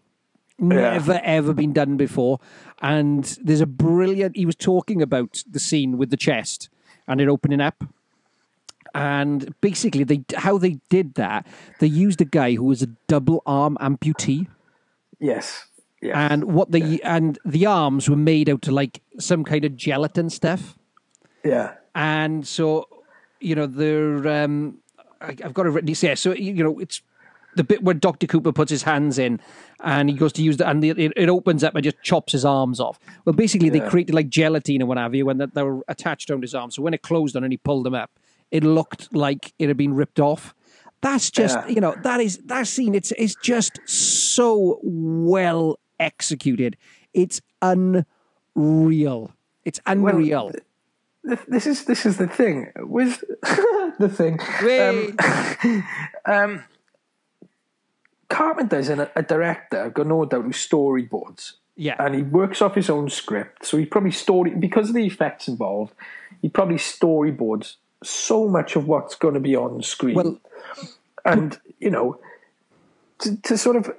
Never ever been done before, and there's a brilliant. He was talking about the scene with the chest and it opening up, and basically they how they did that. They used a guy who was a double arm amputee Yes. Yeah. and what the and the arms were made out of like some kind of gelatin stuff yeah. and so you know they're um I, I've got it written. Yeah, so you know, it's the bit where Doctor Cooper puts his hands in, and he goes to use the, and it, it opens up and just chops his arms off. Well, basically, they created like gelatin or what have you, and that they were attached around his arms. So when it closed on and he pulled them up, it looked like it had been ripped off. That's just Yeah. you know that is that scene. It's it's just so well executed. It's unreal. It's unreal. Th- This is this is the thing with the thing. Wait. Um, Carpenter's a, a director. I've got no doubt who storyboards. Yeah. and he works off his own script. So he probably story because of the effects involved. He probably storyboards so much of what's going to be on screen. Well- and you know, to, to sort of,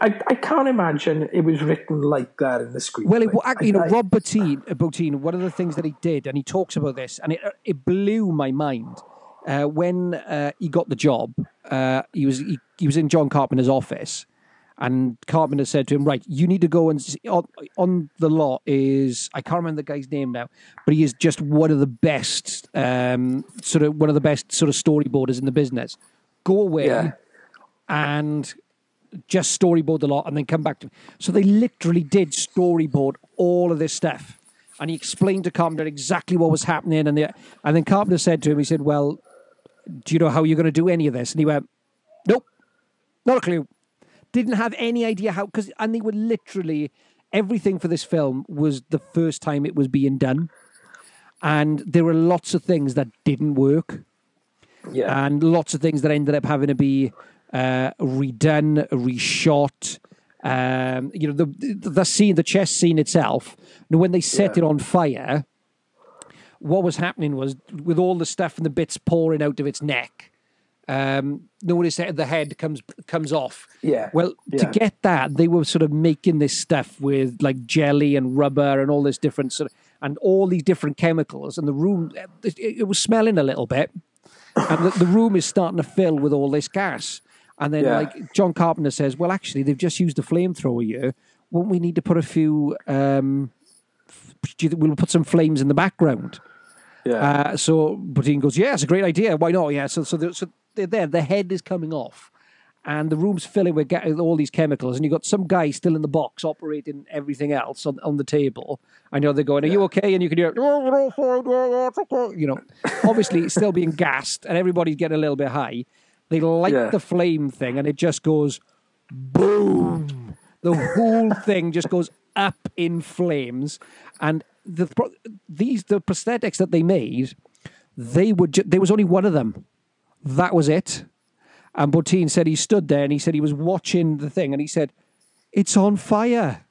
I, I can't imagine it was written like that in the screen. Well, it, you know, I- Rob Bottin, uh, Bottin, one of the things that he did, and he talks about this, and it, it blew my mind. Uh, when uh, he got the job, uh, he was he, he was in John Carpenter's office, and Carpenter said to him, "Right, you need to go and see, on, on the lot is I can't remember the guy's name now, but he is just one of the best, um, sort of one of the best sort of storyboarders in the business. Go away Yeah. and just storyboard the lot and then come back to me." so they literally did storyboard all of this stuff and he explained to Carpenter exactly what was happening and the, and then Carpenter said to him he said well do you know how you're going to do any of this and he went nope not a clue didn't have any idea how because and they were literally everything for this film was the first time it was being done and there were lots of things that didn't work yeah, and lots of things that ended up having to be uh, redone, reshot. Um, you know, the, the the scene, the chess scene itself. When they set Yeah. it on fire, what was happening was with all the stuff and the bits pouring out of its neck. Um, notice that the head comes comes off. Yeah, Well, to get that, they were sort of making this stuff with like jelly and rubber and all this different sort of, and all these different chemicals. And the room, it, it was smelling a little bit and the, the room is starting to fill with all this gas. And then, Yeah. like John Carpenter says, well, actually, they've just used a flamethrower here. Won't we need to put a few? Um, we'll put some flames in the background. Yeah. Uh, so Bottin goes, yeah, it's a great idea. Why not? Yeah. So, so, they're, so they're there. The head is coming off, and the room's filling with all these chemicals, and you've got some guy still in the box operating everything else on, on the table. I know they're going, "Are you okay?" And you can hear, you know, obviously still being gassed, and everybody's getting a little bit high. They light Yeah. the flame thing, and it just goes boom. The whole thing just goes up in flames, and the these the prosthetics that they made, they would ju- there was only one of them. That was it. And Bottin said he stood there and he said he was watching the thing and he said, "It's on fire."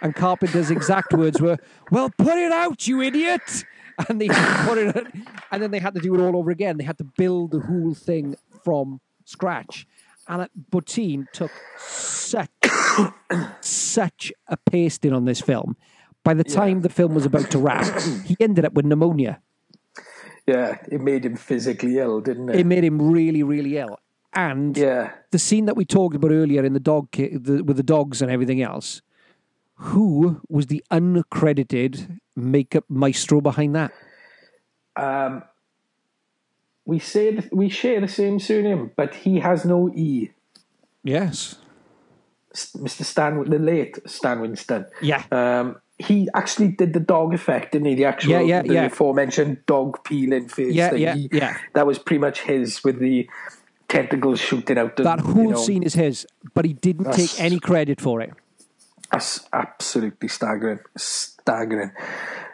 And Carpenter's exact words were, "Well, put it out, you idiot!" And they put it, and then they had to do it all over again. They had to build the whole thing from scratch. And uh, Bottin took such such a pasting on this film. By the time the film was about to wrap, he ended up with pneumonia. yeah, it made him physically ill, didn't it? It made him really, really ill. And yeah, the scene that we talked about earlier in the dog the, with the dogs and everything else, who was the uncredited makeup maestro behind that? um, we say we share the same surname, but he has no E. Yes. Mr. Stan, the late Stan Winston. Yeah. Um, he actually did the dog effect, didn't he? The actual, Yeah, yeah, the yeah. aforementioned dog peeling face. Yeah, thing. yeah, He- yeah. That was pretty much his with the tentacles shooting out. The, That you whole know, scene is his, but he didn't take any credit for it. That's absolutely staggering. Staggering.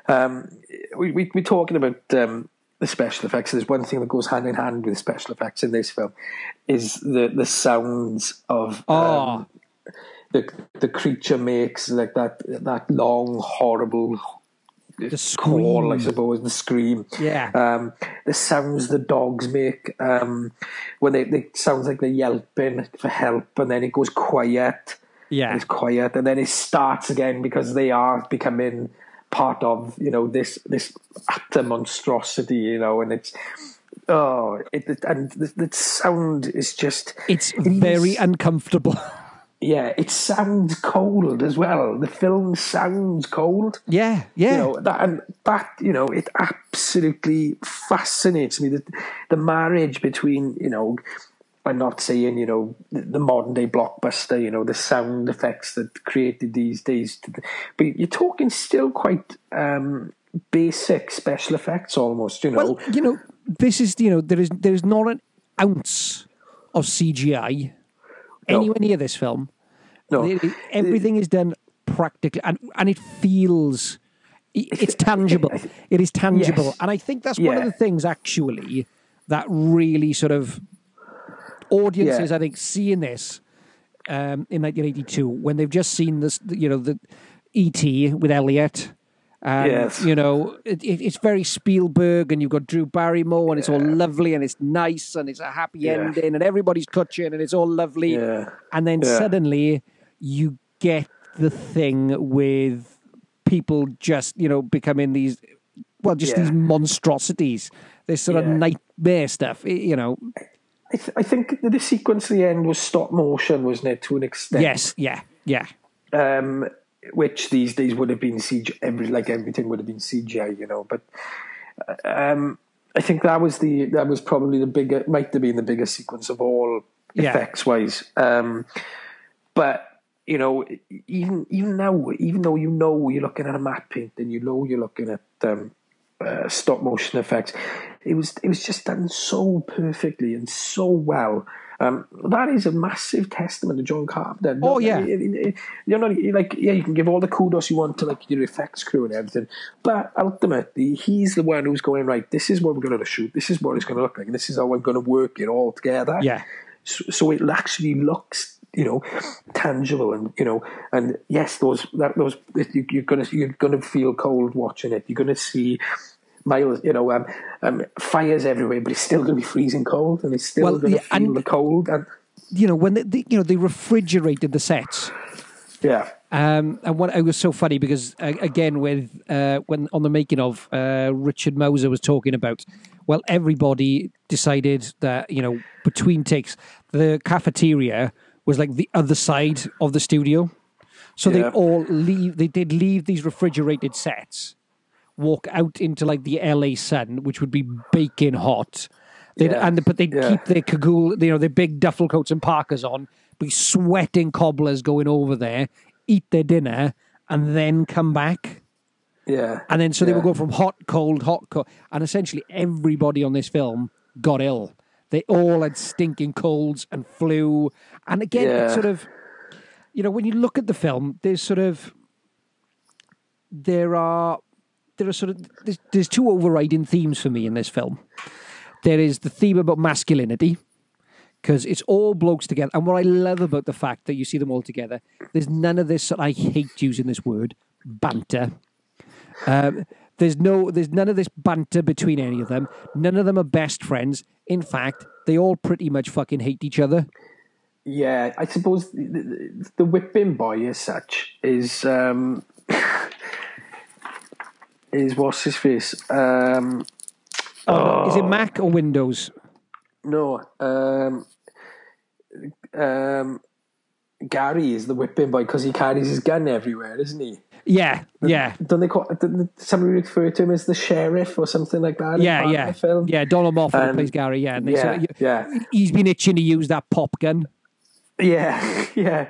Um, we, we, we're talking about um, the special effects. There's one thing that goes hand in hand with special effects in this film is the, the sounds of Oh, um, the the creature makes, like that that long, horrible the call, I scream. suppose, the scream. Yeah. Um, the sounds the dogs make um, when they, they sounds like they're yelping for help, and then it goes quiet. Yeah. It's quiet, and then it starts again because they are becoming part of you know this this utter monstrosity, you know, and it's oh, it, it- and the, the sound is just—it's very uncomfortable. yeah, it sounds cold as well. The film sounds cold. Yeah, yeah. You know that, and that you know it absolutely fascinates me. The the marriage between you know. I'm not saying you know the, the modern day blockbuster, you know the sound effects that created these days, but you're talking still quite um, basic special effects almost. You know, well, you know, this is you know there is there is not an ounce of CGI No. anywhere near this film. No. Everything is done practically, and and it feels it's tangible. It is tangible, Yes. and I think that's one of the things actually that really sort of audiences, Yeah. I think, seeing this um, in 1982 when they've just seen this, you know, the ET with Elliot. And, Yes. you know, it, it, it's very Spielberg, and you've got Drew Barrymore, and it's all lovely, and it's nice, and it's a happy Yeah. ending, and everybody's clutching, and it's all lovely. Yeah. And then Yeah. suddenly you get the thing with people just, you know, becoming these, well, just Yeah. these monstrosities, this sort of nightmare stuff, you know. I, th- I think the, the sequence at the end was stop motion, wasn't it, to an extent? Yes, yeah, yeah. um, which these days would have been CGI. Every like everything would have been CGI, you know. But um, I think that was the that was probably the bigger might have been the biggest sequence of all Yeah. effects wise. Um, but you know, even even now, even though you know you're looking at a matte paint and you know you're looking at um, uh, stop motion effects, it was it was just done so perfectly and so well. Um, that is a massive testament to John Carpenter. Oh, yeah. You're not like yeah, you can give all the kudos you want to like your effects crew and everything, but ultimately he's the one who's going right. This is what we're going to shoot. This is what it's going to look like. And this is how we're going to work it all together. Yeah. So, so it actually looks, you know, tangible and you know, and yes, those that those you're gonna you're gonna feel cold watching it. You're gonna see miles, you know, um, um, fires everywhere, but it's still gonna be freezing cold, and it's still Well, gonna yeah, feel the cold. And You know, when they, they, you know, they refrigerated the sets. yeah, Um, and what it was so funny because uh, again, with uh, when on the making of uh, Richard Masur was talking about, well, everybody decided that you know between takes the cafeteria was like the other side of the studio, so they all leave. They did leave these refrigerated sets, walk out into like the LA sun, which would be baking hot. They'd, Yeah. and but they'd Yeah. keep their cagoule, you know, their big duffel coats and parkas on, be sweating cobblers going over there, eat their dinner, and then come back. yeah, And then so they yeah. would go from hot, cold, hot, cold. And essentially everybody on this film got ill. They all had stinking colds and flu. And again, it's sort of, you know, when you look at the film, there's sort of, there are, there are sort of, there's, there's two overriding themes for me in this film. There is the theme about masculinity, because it's all blokes together. And what I love about the fact that you see them all together, there's none of this. I hate using this word, banter. Um, there's no, there's none of this banter between any of them. None of them are best friends. In fact, they all pretty much fucking hate each other. Yeah, I suppose the, the, the whipping boy as such is um, is what's his face? Um, Is it Mac or Windows? no, um, um, Gary is the whipping boy because he carries his gun everywhere, isn't he? Yeah, yeah, Don't they call somebody refer to him as the sheriff or something like that? yeah, yeah, film? yeah. Donald Moffat Um, plays Gary. Yeah, yeah, yeah. He's been itching to use that pop gun. Yeah, yeah,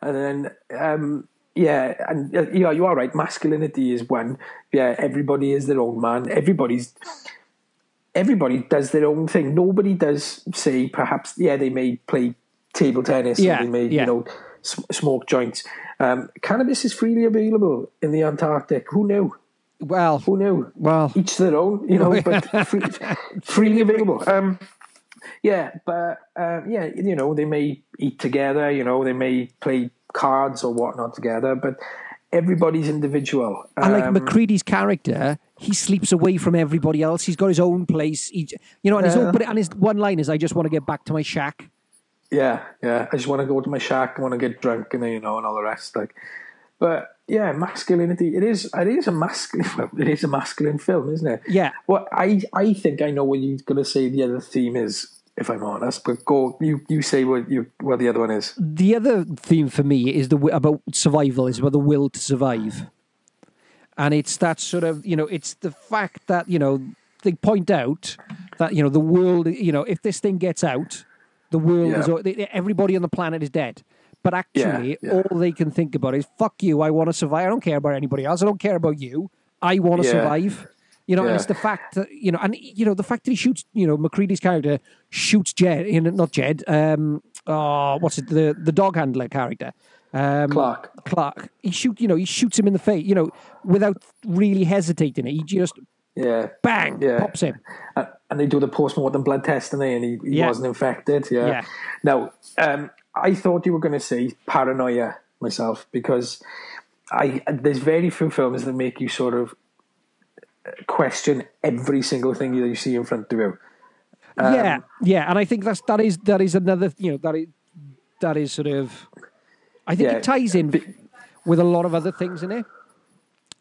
and then um, yeah, and uh, yeah, you are right. Masculinity is one. Yeah, everybody is their own man. Everybody's everybody does their own thing. Nobody does say perhaps. Yeah, they may play table tennis. Yeah, they may yeah. you know s- smoke joints. Um, cannabis is freely available in the Antarctic. Who knew? Well, Who knew? Well- each their own, you know, but free, freely available. Um, yeah, but um, yeah, you know, they may eat together. You know, they may play cards or whatnot together, but everybody's individual. I like Um, MacReady's character. He sleeps away from everybody else. He's got his own place. He, you know, and his, Yeah. own, and his one line is, "I just want to get back to my shack." Yeah, yeah. I just want to go to my shack. I want to get drunk, and you know, and all the rest. Like, but yeah, masculinity. It is. It is a masculine. Well, it is a masculine film, isn't it? Yeah. Well, I I think I know what you're going to say. The other theme is if I'm honest. But go, you you say what you what the other one is. The other theme for me is the about survival is about the will to survive, and it's that sort of you know it's the fact that you know they point out that you know the world you know if this thing gets out, the world Yeah. is everybody on the planet is dead. But actually, yeah. all they can think about is "fuck you." I want to survive. I don't care about anybody else. I don't care about you. I want to Yeah. survive. You know, and it's the fact that you know, and you know, the fact that he shoots, you know, MacReady's character shoots Jed, not Jed. Um, oh, what's it? The the dog handler character, um, Clark. Clark. He shoot, you know, he shoots him in the face, you know, without really hesitating. He just Yeah. bang Yeah. pops him. Uh, and they do the post-mortem blood test and they and he, he Yeah. wasn't infected yeah, Yeah. now um, i thought you were going to say paranoia myself because i there's very few films that make you sort of question every single thing that you see in front of you yeah, Um, yeah, and I think that's that is that is another, you know, that is that is sort of. I think Yeah. it ties in with a lot of other things in it.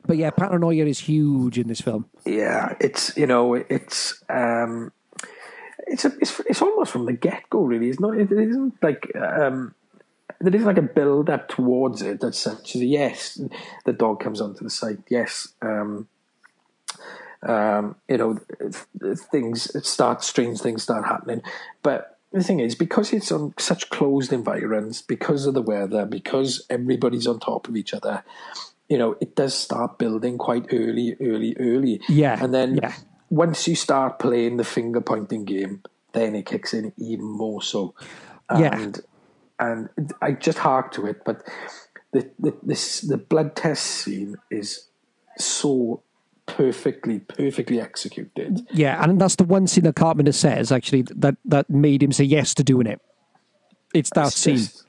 But yeah, paranoia is huge in this film. yeah it's you know it's um it's a, it's it's almost from the get-go really it's not it isn't like um there isn't like a build up towards it that's such as yes the dog comes onto the site yes um um you know things start strange things start happening but the thing is because it's on such closed environments because of the weather because everybody's on top of each other you know it does start building quite early early early Yeah, and then yeah. once you start playing the finger pointing game, then it kicks in even more so. Yeah. And and I just hark to it, but the, the this the blood test scene is so perfectly, perfectly executed. Yeah, and that's the one scene that Carpenter says actually that that made him say yes to doing it. It's that It's scene. just-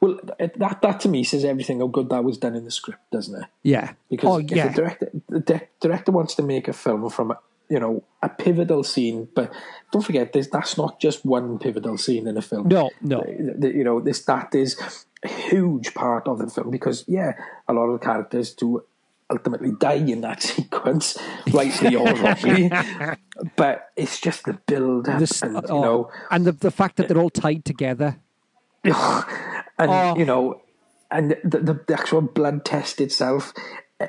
well, that that to me says everything how good that was done in the script, doesn't it? Yeah. Because oh if yeah. the director the di- director wants to make a film from a, you know a pivotal scene, but don't forget this. that's not just one pivotal scene in a film. No, no. The- the- you know this that is a huge part of the film because yeah, a lot of the characters do ultimately die in that sequence, rightly or wrongly. but it's just the build up, This- and you oh, know, and the the fact that they're all tied together. and Oh. you know, and the, the, the actual blood test itself,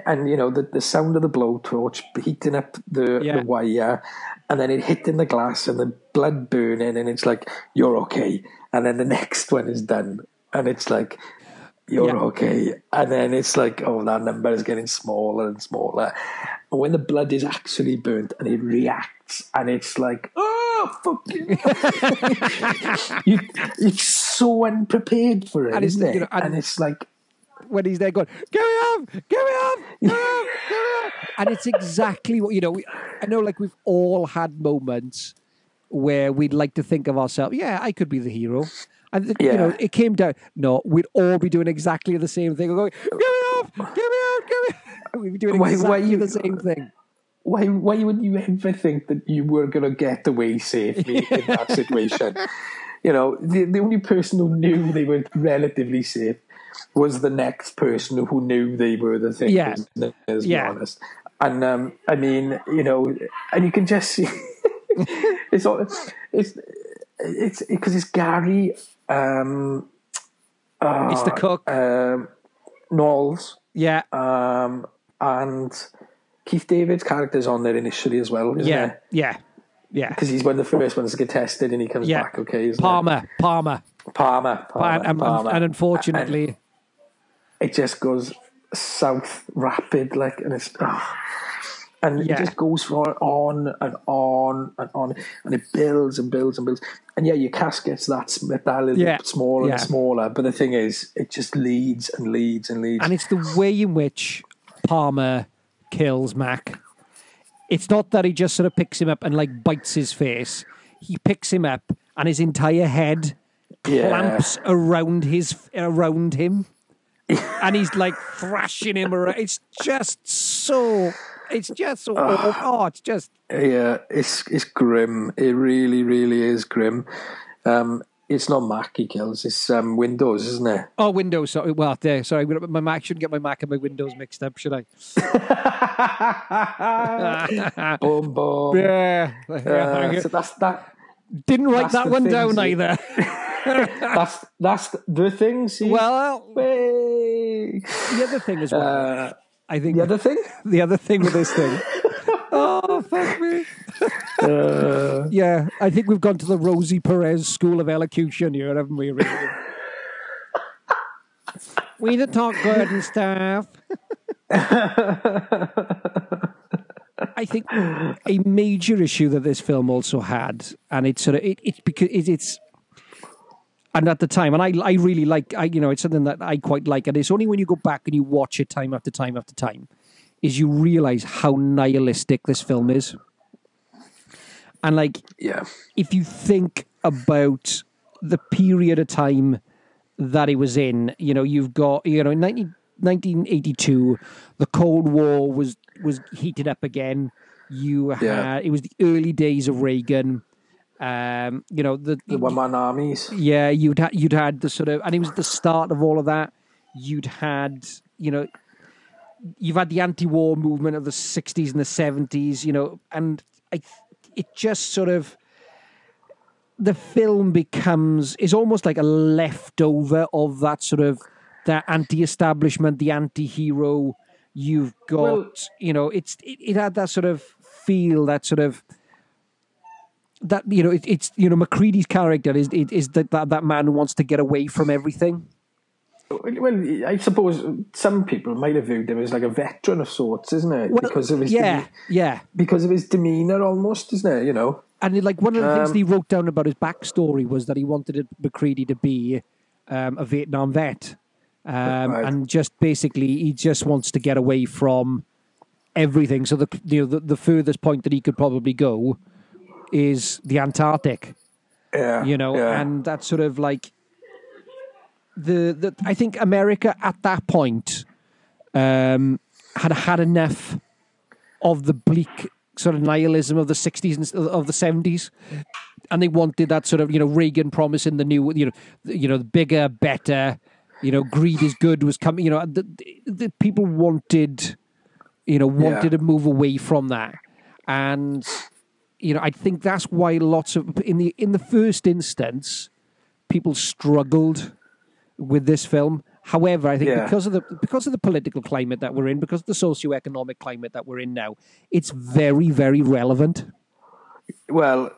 and you know the, the sound of the blowtorch heating up the, Yeah. the wire, and then it hitting the glass and the blood burning, and it's like you're okay, and then the next one is done, and it's like you're Yeah. okay, and then it's like oh that number is getting smaller and smaller, and when the blood is actually burnt and it reacts, and it's like oh fucking you, it's so unprepared for it, And it's, isn't it? you know, and- and, it's like, when he's there going, "Get me up, get me up, get me up, get me up," and it's exactly what you know. We, I know, like we've all had moments where we'd like to think of ourselves, "Yeah, I could be the hero," and th- you know, it came down. No, we'd all be doing exactly the same thing. We're going, "Get me up, get me up, get me." We'd be doing Why- exactly why you- the same thing. why, why would you ever think that you were going to get away safely in that situation? You know, the, the only person who knew they were relatively safe was the next person who knew they were the thing. Yeah. Let's Yeah. honest. And um, I mean, you know, and you can just see it's all it's it's because it's Gary. Um, It's the cook. um, Nauls yeah, um, and Keith David's character's on there initially as well, isn't yeah, it? yeah, yeah. Because he's one of the first ones to get tested, and he comes Yeah. back okay. Palmer, Palmer, it? Palmer, Palmer, and, and, Palmer. and unfortunately, it just goes south rapid, like, and it's. ah. And Yeah. it just goes for on and on and on, and it builds and builds and builds. And yeah, your casket's that sm- that little Yeah. bit smaller Yeah. and smaller, but the thing is, it just leads and leads and leads. and it's the way in which Palmer kills Mac. It's not that he just sort of picks him up and like bites his face. He picks him up and his entire head clamps around his around him, and he's like thrashing him around. It's just so. It's just so. awful. Oh, it's just. Yeah, it's it's grim. It really, really is grim. Um, it's not Mac he kills. It's um, Windows, isn't it? Oh, Windows. Sorry, well, there. Sorry, my Mac shouldn't get my Mac and my Windows mixed up, should I? boom, boom. Yeah. Uh, so that's that. Didn't write that one down either. That's that's the thing. See, well, Way. the other thing as well. Uh, I think the other thing. the other thing with this thing. oh fuck me! Uh, Yeah, I think we've gone to the Rosie Perez School of Elocution here, haven't we? Really? we the talk good and stuff. I think a major issue that this film also had, and it's sort of it, it's because it, it's, and at the time, and I I really like I you know it's something that I quite like, and it's only when you go back and you watch it time after time after time, is you realize how nihilistic this film is, and like yeah. if you think about the period of time that it was in, you know, you've got, you know, in 19, 1982, the Cold War was was heated up again. You had Yeah. it was the early days of Reagan. Um, you know, the, The one man armies. yeah, you'd had you'd had the sort of, and it was the start of all of that. You'd had, you know, you've had the anti-war movement of the '60s and the '70s, you know, and I, it just sort of, the film becomes is almost like a leftover of that sort of that anti-establishment, the anti-hero. You've got, Well- you know, it's it, it had that sort of feel, that sort of that you know, it, it's you know, MacReady's character is is, is that, that that man who wants to get away from everything. Well, I suppose some people might have viewed him as like a veteran of sorts, isn't it? Well, because of his yeah, deme- yeah. because of his demeanor, almost, isn't it? You know. And like one of the things Um, that he wrote down about his backstory was that he wanted MacReady to be um, a Vietnam vet, um, Right. and just basically he just wants to get away from everything. So the you know the, the furthest point that he could probably go is the Antarctic. Yeah. you know, yeah. and that's sort of like the the. I think America at that point um, had had enough of the bleak sort of nihilism of the '60s and of the '70s, and they wanted that sort of you know Reagan promising the new you know you know the bigger, better, you know greed is good was coming. You know the, the, the people wanted you know wanted Yeah. to move away from that, and you know I think that's why lots of in the in the first instance people struggled with this film. However, I think Yeah. because of the because of the political climate that we're in, because of the socio-economic climate that we're in now, it's very, very relevant. Well,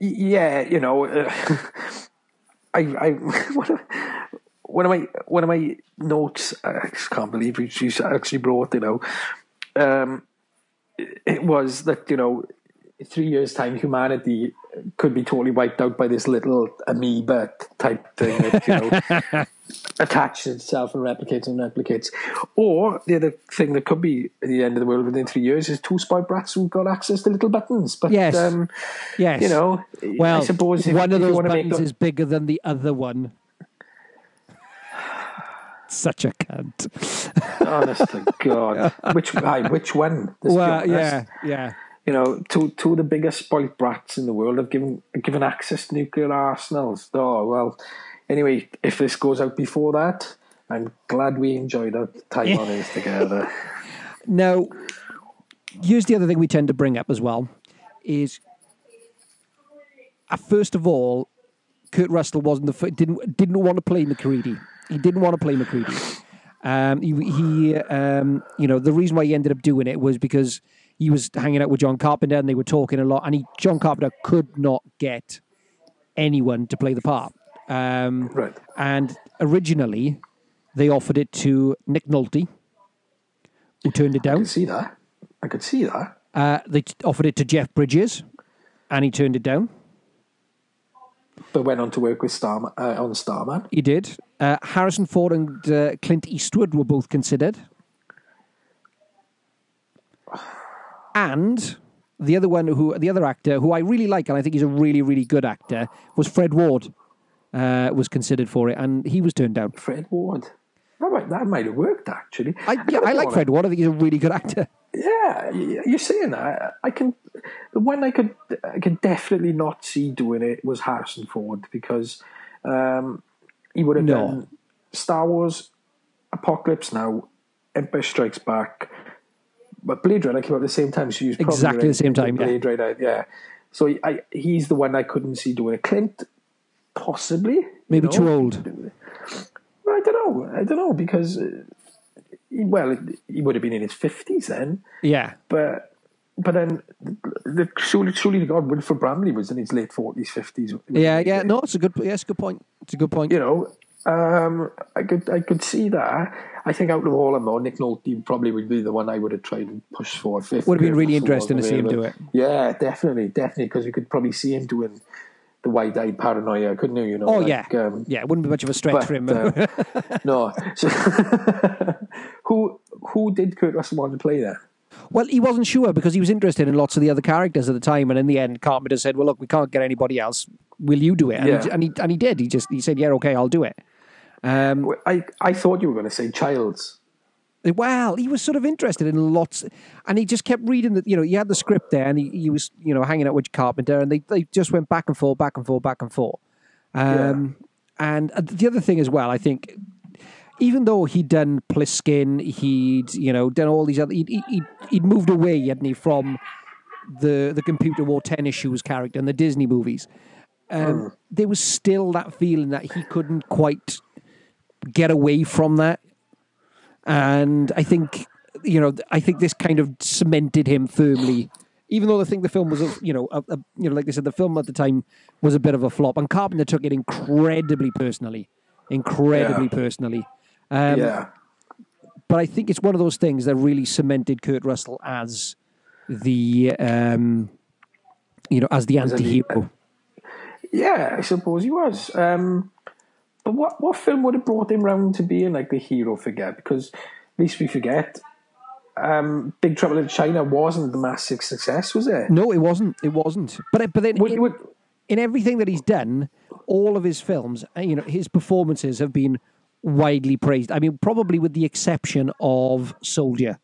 yeah, you know, uh, I, I, one of, one of my one of my notes. I just can't believe she actually brought. You know, um, it was that you know, three years time, humanity could be totally wiped out by this little amoeba type thing that you know attaches itself and replicates and replicates. Or the other thing that could be the end of the world within three years is two spy brats who've got access to little buttons. But Yes. um, Yes, you know, Well, I suppose if, one of those buttons them, is bigger than the other one. Such a cunt. honestly, God, which aye, which one? Let's Well, yeah, yeah. You know, two two of the biggest spoilt brats in the world have given given access to nuclear arsenals. Oh well. Anyway, if this goes out before that, I'm glad we enjoyed our time on this together. Now, here's the other thing we tend to bring up as well is, uh, first of all, Kurt Russell wasn't the fir- didn't didn't want to play MacReady. He didn't want to play MacReady. Um, he, he um, you know, the reason why he ended up doing it was because he was hanging out with John Carpenter and they were talking a lot, and he John Carpenter could not get anyone to play the part. Um, Right. And originally, they offered it to Nick Nolte, who turned it down. I could see that. I could see that. Uh, they t- offered it to Jeff Bridges, and he turned it down. But went on to work with Star uh, on Starman. He did. Uh, Harrison Ford and uh, Clint Eastwood were both considered. And the other one, who the other actor, who I really like, and I think he's a really, really good actor, was Fred Ward. Uh, was considered for it, and he was turned down. Fred Ward. That might, that might have worked actually. I, yeah, I like Fred. Ward. I think he's a really good actor. Yeah, you're saying that. I can. The one I could, I could definitely not see doing it was Harrison Ford because um, he would have No. done Star Wars, Apocalypse Now, Empire Strikes Back, but Blade Runner came out at the same time. So he was probably Exactly the same time, yeah. Blade Runner, yeah. So I, he's the one I couldn't see doing it. Clint, possibly. Maybe you too old. I don't know. I don't know because, uh, he, well, he would have been in his fifties then. Yeah. But but then, the, surely, surely God, Wilford Brimley was in his late forties, fifties. Yeah, yeah. No, it's a good. Yeah, it's a good point. It's a good point. You know, um, I could I could see that. I think out of all of them, though, Nick Nolte probably would be the one I would have tried and pushed for. If, Would have been really interesting to see him do it. Yeah, definitely, definitely, because you could probably see him doing the wide-eyed paranoia, couldn't you? You know, Oh like, yeah, um, yeah. It wouldn't be much of a stretch but, for him. uh, no. So, who who did Kurt Russell want to play there? well, he wasn't sure because he was interested in lots of the other characters at the time, and in the end, Carpenter said, "Well, look, we can't get anybody else. Will you do it?" And, Yeah. he, and he and he did. He just he said, "Yeah, okay, I'll do it." Um, I I thought you were going to say Childs. well, he was sort of interested in lots, and he just kept reading the. You know, he had the script there, and he, he was you know hanging out with Carpenter, and they they just went back and forth, back and forth, back and forth. Um, And uh, the other thing as well, I think, even though he'd done Plissken, he'd you know done all these other, he'd, he'd, he'd moved away, hadn't he, from the the computer wore tennis shoes character in the Disney movies. Um, There was still that feeling that he couldn't quite get away from that, and I think you know I think this kind of cemented him firmly. Even though I think the film was, a, you know, a, a, you know, like I said, the film at the time was a bit of a flop, and Carpenter took it incredibly personally, incredibly Yeah. personally. Um, yeah, but I think it's one of those things that really cemented Kurt Russell as the, um, you know, as the anti-hero. yeah. I suppose he was. Um, but what what film would have brought him round to being like the hero figure? Because at least we forget, um, Big Trouble in China wasn't the massive success, was it? No, it wasn't. It wasn't. But but then Would, in, would, in everything that he's done, all of his films, uh, you know, his performances have been widely praised. I mean, probably with the exception of Soldier.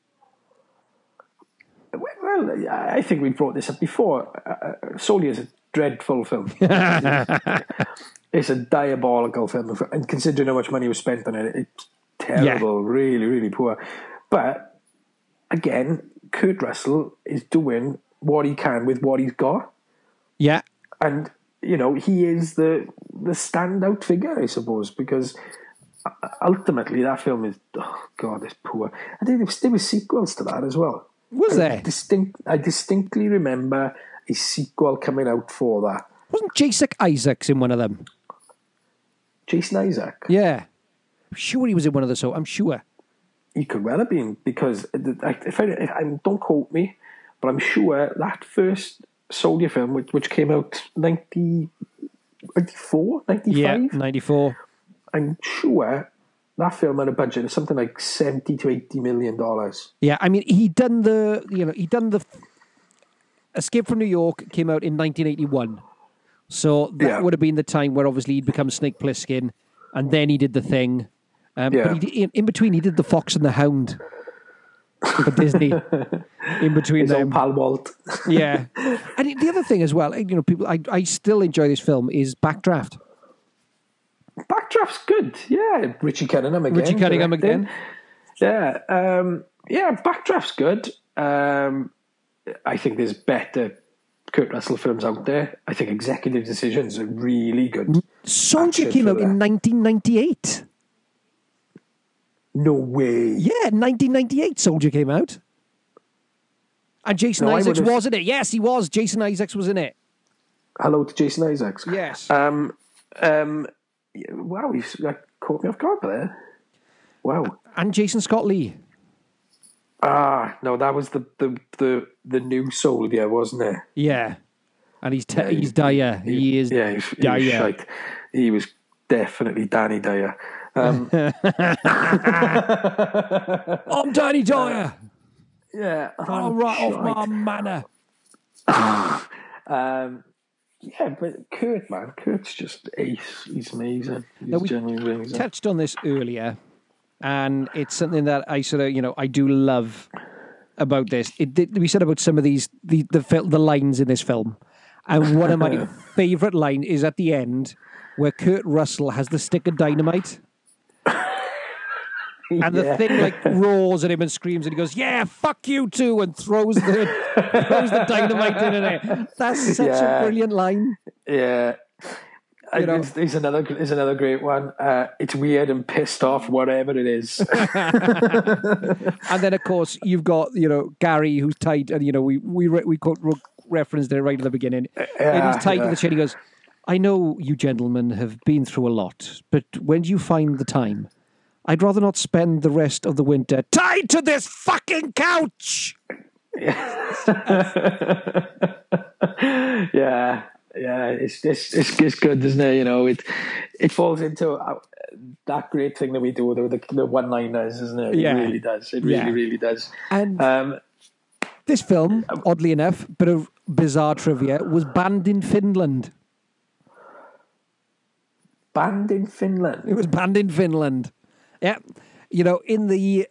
well, I think we brought this up before. Uh, uh, Soldier is a dreadful film. it's a diabolical film, and considering how much money was spent on it, it's terrible, really, really poor. But again, Kurt Russell is doing what he can with what he's got, Yeah, and you know he is the the standout figure, I suppose, because ultimately that film is oh god, it's poor. I think there was, there was sequels to that as well. was I there? distinct? I distinctly remember a sequel coming out for that. Wasn't Jason Isaacs in one of them? Jason Isaac. Yeah, I'm sure he was in one of the. So I'm sure. He could well have been because if I, if I don't quote me, but I'm sure that first Soldier film, which, which came out 90, 94, 95, Yeah, ninety four. I'm sure that film had a budget of something like seventy to eighty million dollars. Yeah, I mean, he done the you know he done the Escape from New York came out in 1981, so that Yeah. would have been the time where obviously he'd become Snake Plissken, and then he did the thing. Um, Yeah. But he, did- in, between, he did the Fox and the Hound for Disney. in between His them, pal Walt. yeah. And the other thing as well, you know, people, I I still enjoy this film is Backdraft. Backdraft's good. Yeah, Richie Cunningham again. Richie Cunningham again. Yeah, um, yeah, Backdraft's good. Um, I think there's better Kurt Russell films out there. I think Executive Decisions are really good. Soldier came out in 1998. No way. Yeah, 1998 Soldier came out. And Jason No, Isaacs was in it. Yes, he was. Jason Isaacs was in it. Hello to Jason Isaacs. Yes. Um, um, wow, like, caught me off guard there. Wow. and Jason Scott Lee. Ah, no, that was the the the, the new soldier, wasn't it? Yeah. And he's te- Yeah, he's dire. He is Yeah, he, he was shite. He was definitely Danny Dyer. Um, I'm Danny Dyer. yeah, All right off my manor. Um, yeah, but Kurt, man, Kurt's just ace. He's amazing. He's we genuinely amazing. Touched on this earlier, and it's something that I sort of, you know, I do love about this. It did, we said about some of these the the the lines in this film, and one of my favorite line is at the end where Kurt Russell has the stick of dynamite. And the Yeah. thing like roars at him and screams, and he goes, "Yeah, fuck you too," and throws the throws the dynamite in it. That's such Yeah. a brilliant line. Yeah. You know- another it's another great one. Uh, it's weird and pissed off, whatever it is. And then, of course, you've got you know Gary who's tied, and you know we we re- we quote, re- referenced it right at the beginning. and he's tied to yeah. the chair. He goes, "I know you gentlemen have been through a lot, but when do you find the time? I'd rather not spend the rest of the winter tied to this fucking couch." yeah, yeah, it's it's it's, it's good, isn't it? You know, it it falls into uh, that great thing that we do, the the, the one liners, isn't it? Yeah. It really does. It really, Yeah. really does. And Um, this film, oddly enough, bit of bizarre trivia, was banned in Finland. banned in Finland. It was banned in Finland. Yeah. You know, in the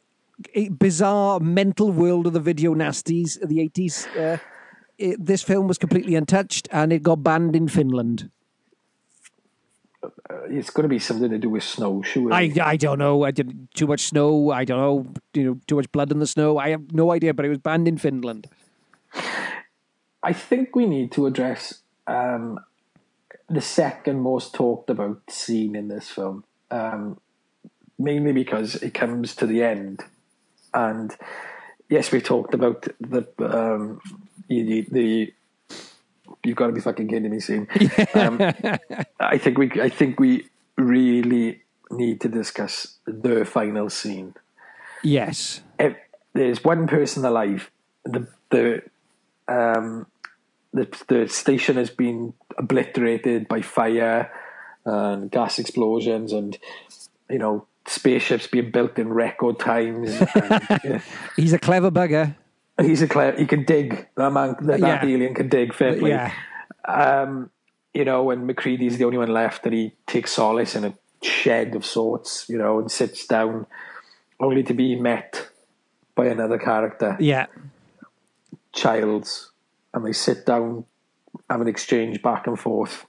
eh, bizarre mental world of the video nasties of the 80s, uh, it, this film was completely untouched and it got banned in Finland. It's going to be something to do with snow, surely. I, I don't know. I did too much snow. I don't know. You know, too much blood in the snow. I have no idea, but it was banned in Finland. I think we need to address um, the second most talked about scene in this film, um, mainly because it comes to the end, and yes, we talked about the um, the, the you've got to be fucking kidding me scene. Um, I think we I think we really need to discuss the final scene Yes. if there's one person alive, the the um, the the station has been obliterated by fire and gas explosions, and you know spaceships being built in record times. and, yeah, He's a clever bugger. He's a clever. He can dig. That man, that, that Yeah. alien can dig. Fair play. Yeah. Um, you know, and MacReady's the only one left, and he takes solace in a shed of sorts. You know, and sits down, only to be met by another character. Yeah. Childs, and they sit down, have an exchange back and forth,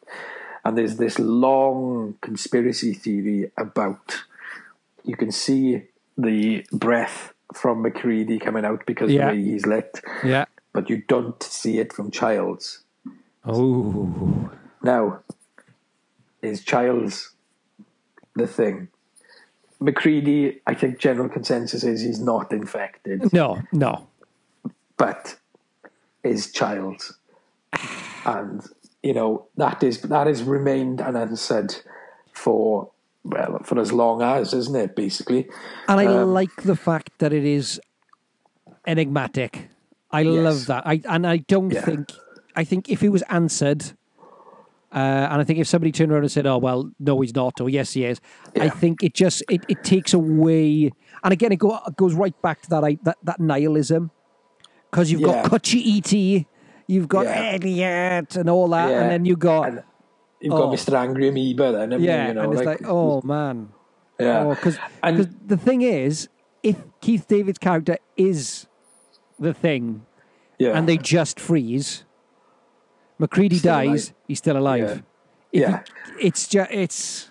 and there's this long conspiracy theory about. You can see the breath from MacReady coming out because Yeah. the way he's lit, Yeah. but you don't see it from Childs. Oh. Now, is Childs the thing? MacReady, I think general consensus is he's not infected. No, no. but is Childs. And you know that is that has remained unanswered for well for as long as, isn't it? Basically, And I Um, like the fact that it is enigmatic. I Yes. love that. I and I don't Yeah. think I think if it was answered, uh, and I think if somebody turned around and said, "Oh well, no, he's not," or "Yes, he is," I think it just it, it takes away. And again, it go, goes right back to that I, that that nihilism because you've Yeah. got Kuchi E.T., you've got Yeah. Elliot, and all that, Yeah. and then you got and you've Oh. got Mr. Angry Amoeba. Then haven't you, yeah, you know, and it's like, oh man, yeah, oh, because and the thing is, if Keith David's character is the thing, yeah, and they just freeze, MacReady Still dies, alive. he's still alive. If Yeah. you- it's just it's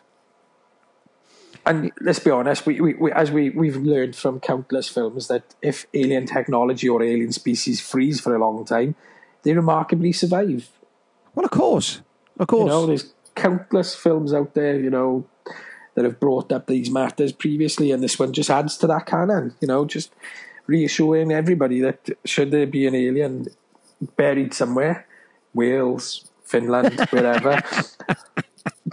And let's be honest, we, we, we as we we've learned from countless films that if alien technology or alien species freeze for a long time, they remarkably survive. well, of course, of course. You know, there's countless films out there, you know, that have brought up these matters previously, and this one just adds to that canon. You know, just reassuring everybody that should there be an alien buried somewhere, Wales, Finland, wherever.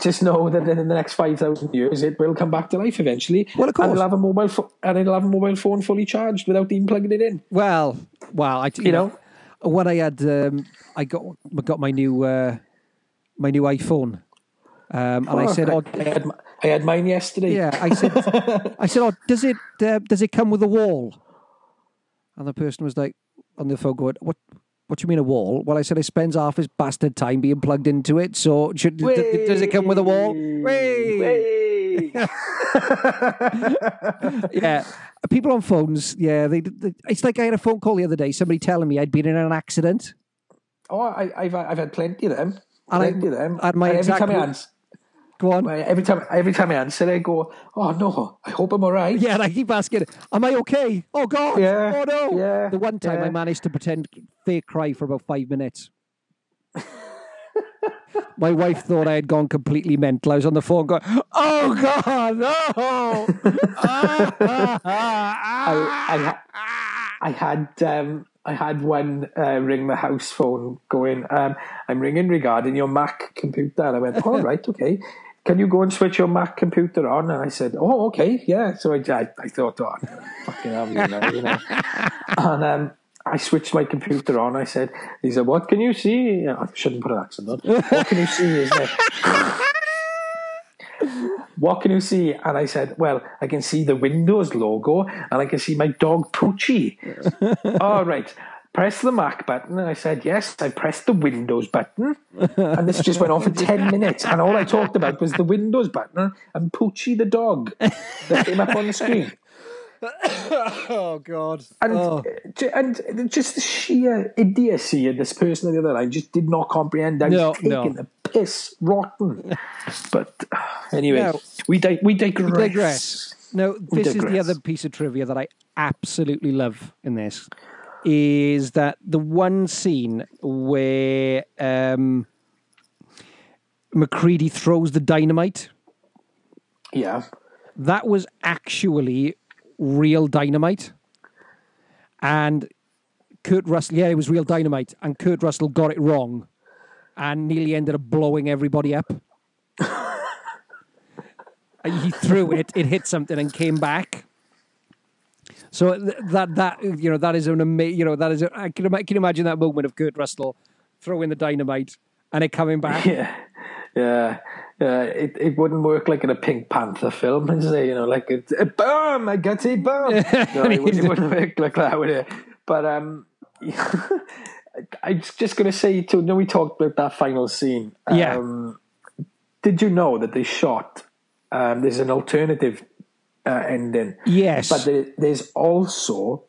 Just know that in the next five thousand years, it will come back to life eventually. Well, of course. and it'll have a mobile fo- and it'll have a mobile phone fully charged without even plugging it in. well, well, I you, You know, know? when I had um, I got got my new uh, my new iPhone, um, and I said, oh, I had, I had mine yesterday. Yeah, I said, I said, oh, does it uh, does it come with a wall? And the person was like on the phone going, what? What do you mean a wall? Well, I said it spends half his bastard time being plugged into it. So should, d- d- does it come with a wall? Yeah, people on phones. Yeah, they, they. It's like I had a phone call the other day. Somebody telling me I'd been in an accident. Oh, I, I've I've had plenty of them. And I- Plenty of them. and my every exact time I answer, Go on. Every time, every time I answer, I go, "Oh no, I hope I'm all right." Yeah, and I keep asking, "Am I okay?" Oh God! Yeah, Oh no! yeah, the one time yeah. I managed to pretend fake cry for about five minutes. My wife thought I had gone completely mental. I was on the phone going, "Oh God, no!" Ah, ah, ah, I, I, I had um, I had one uh, ring the house phone going. Um, I'm ringing regarding your Mac computer. And I went, all right, okay. Can you go and switch your Mac computer on? And I said, oh, okay, yeah. So I, I, I thought, oh, fucking hell, you know, you know. and um, I switched my computer on. I said, he said, what can you see? I shouldn't put an accent on. What can you see? Is there? What can you see? And I said, well, I can see the Windows logo and I can see my dog Poochie. All right. Press the Mac button. And I said, yes, I pressed the Windows button. And this just went on for 10 minutes. And all I talked about was the Windows button and Poochie the dog that came up on the screen. Oh God! And, Oh. and just the sheer idiocy of this person on the other line just did not comprehend. I was No, taking no. the piss rotten. But uh, anyway, No. we, di- we digress. We digress. No, this is the other piece of trivia that I absolutely love in this is that the one scene where um, MacReady throws the dynamite Yeah. that was actually real dynamite, and Kurt Russell. Yeah, it was real dynamite, and Kurt Russell got it wrong, and nearly ended up blowing everybody up. he threw it, it hit something, and came back. So that that you know that is an amazing you know that is a, I can, ima- can imagine that moment of Kurt Russell throwing the dynamite and it coming back. Yeah. Yeah. Yeah, it, it wouldn't work like in a Pink Panther film, and say, You know, like it's a boom, I got a boom. No, it, wouldn't, it wouldn't work like that, would it? But um, I was just going to say, too, know, we talked about that final scene. Yeah. Um, did you know that they shot? Um, there's an alternative uh, ending. Yes. But there, there's also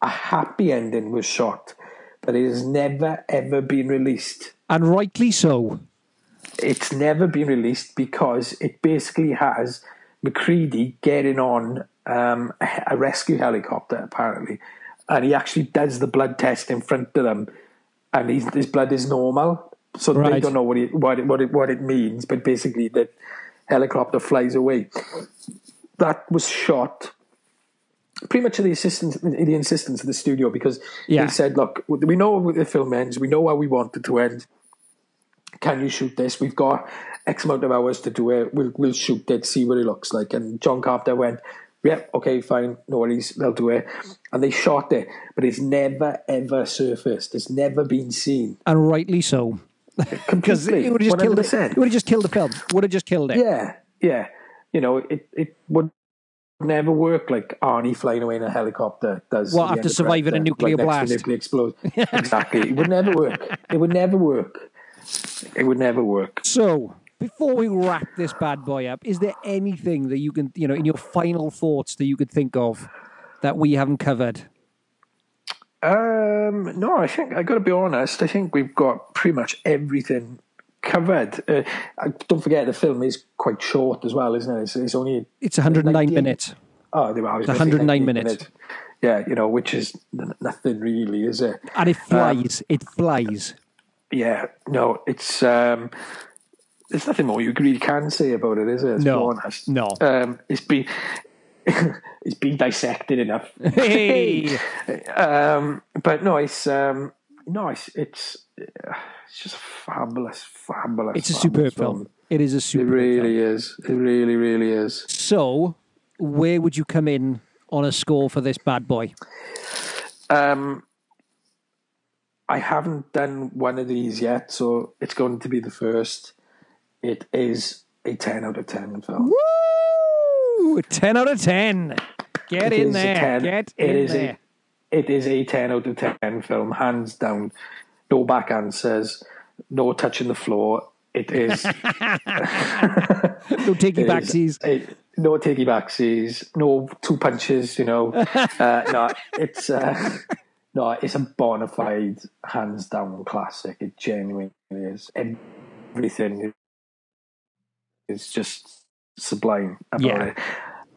a happy ending was shot, but it has never ever been released. and rightly so. It's never been released because it basically has MacReady getting on um, a rescue helicopter apparently, and he actually does the blood test in front of them, and his blood is normal. So they don't know what it, what it, what it what it means, but basically the helicopter flies away. That was shot pretty much at the assistance, the insistence of the studio because Yeah. they said, "Look, we know the film ends. We know how we want it to end. Can you shoot this? We've got X amount of hours to do it. We'll we'll shoot it, see what it looks like." And John Carpenter went, "Yep, okay, fine, no worries, they'll do it." And they shot it, but it's never ever surfaced. It's never been seen. And rightly so. Because it would have just killed it. 100%. It would have just killed the film. Would have just killed it. Yeah, yeah. You know, it it would never work like Arnie flying away in a helicopter does. Well, after surviving a nuclear like blast. nuclear explosion. exactly. It would never work. It would never work. It would never work. So, before we wrap this bad boy up, is there anything that you can, you know, in your final thoughts that you could think of that we haven't covered? Um, no, I think I got to be honest. I think we've got pretty much everything covered. Uh, don't forget the film is quite short as well, isn't it? It's, it's only It's 109 98. minutes. oh, they were- It's 109 98 minutes. Yeah, you know, which is nothing really, is it? And it flies. it flies. Yeah, no, it's um, there's nothing more you really can say about it, is it? No, honest. no. Um, it's been it's been dissected enough. Hey! um, but no, it's um, no, it's it's it's just fabulous, fabulous. It's a fabulous superb film. It is a superb. It really film. is. It really, really is. So, where would you come in on a score for this bad boy? Um, I haven't done one of these yet, so it's going to be the first. It is a ten out of ten film. Woo! 10 out of 10. Get It in there. 10. Get It in is there. A, it is a 10 out of 10 film, hands down. No back answers, no touching the floor. It is. No takey backsies. no takey backsies, no two punches, you know. uh, no, it's. Uh, no, it's a bona fide, hands down classic. It genuinely is. Everything is just sublime about Yeah. it.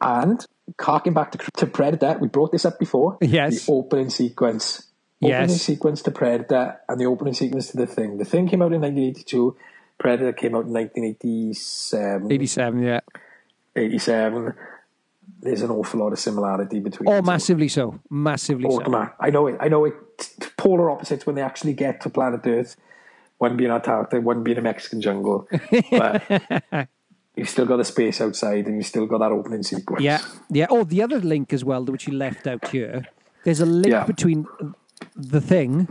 And harking back to, to Predator, we brought this up before. Yes. The opening sequence. Opening Yes. sequence to Predator and the opening sequence to The Thing. The Thing came out in 1982. Predator came out in 1987. 87, yeah. 87. There's an awful lot of similarity between Oh, massively so. Massively Oh, so. come on. I know it. I know it. Polar opposites when they actually get to planet Earth. One being Antarctica, one being a Mexican jungle. But you've still got the space outside and you've still got that opening sequence. Yeah, yeah. Oh, the other link as well, which you left out here. There's a link Yeah. between the thing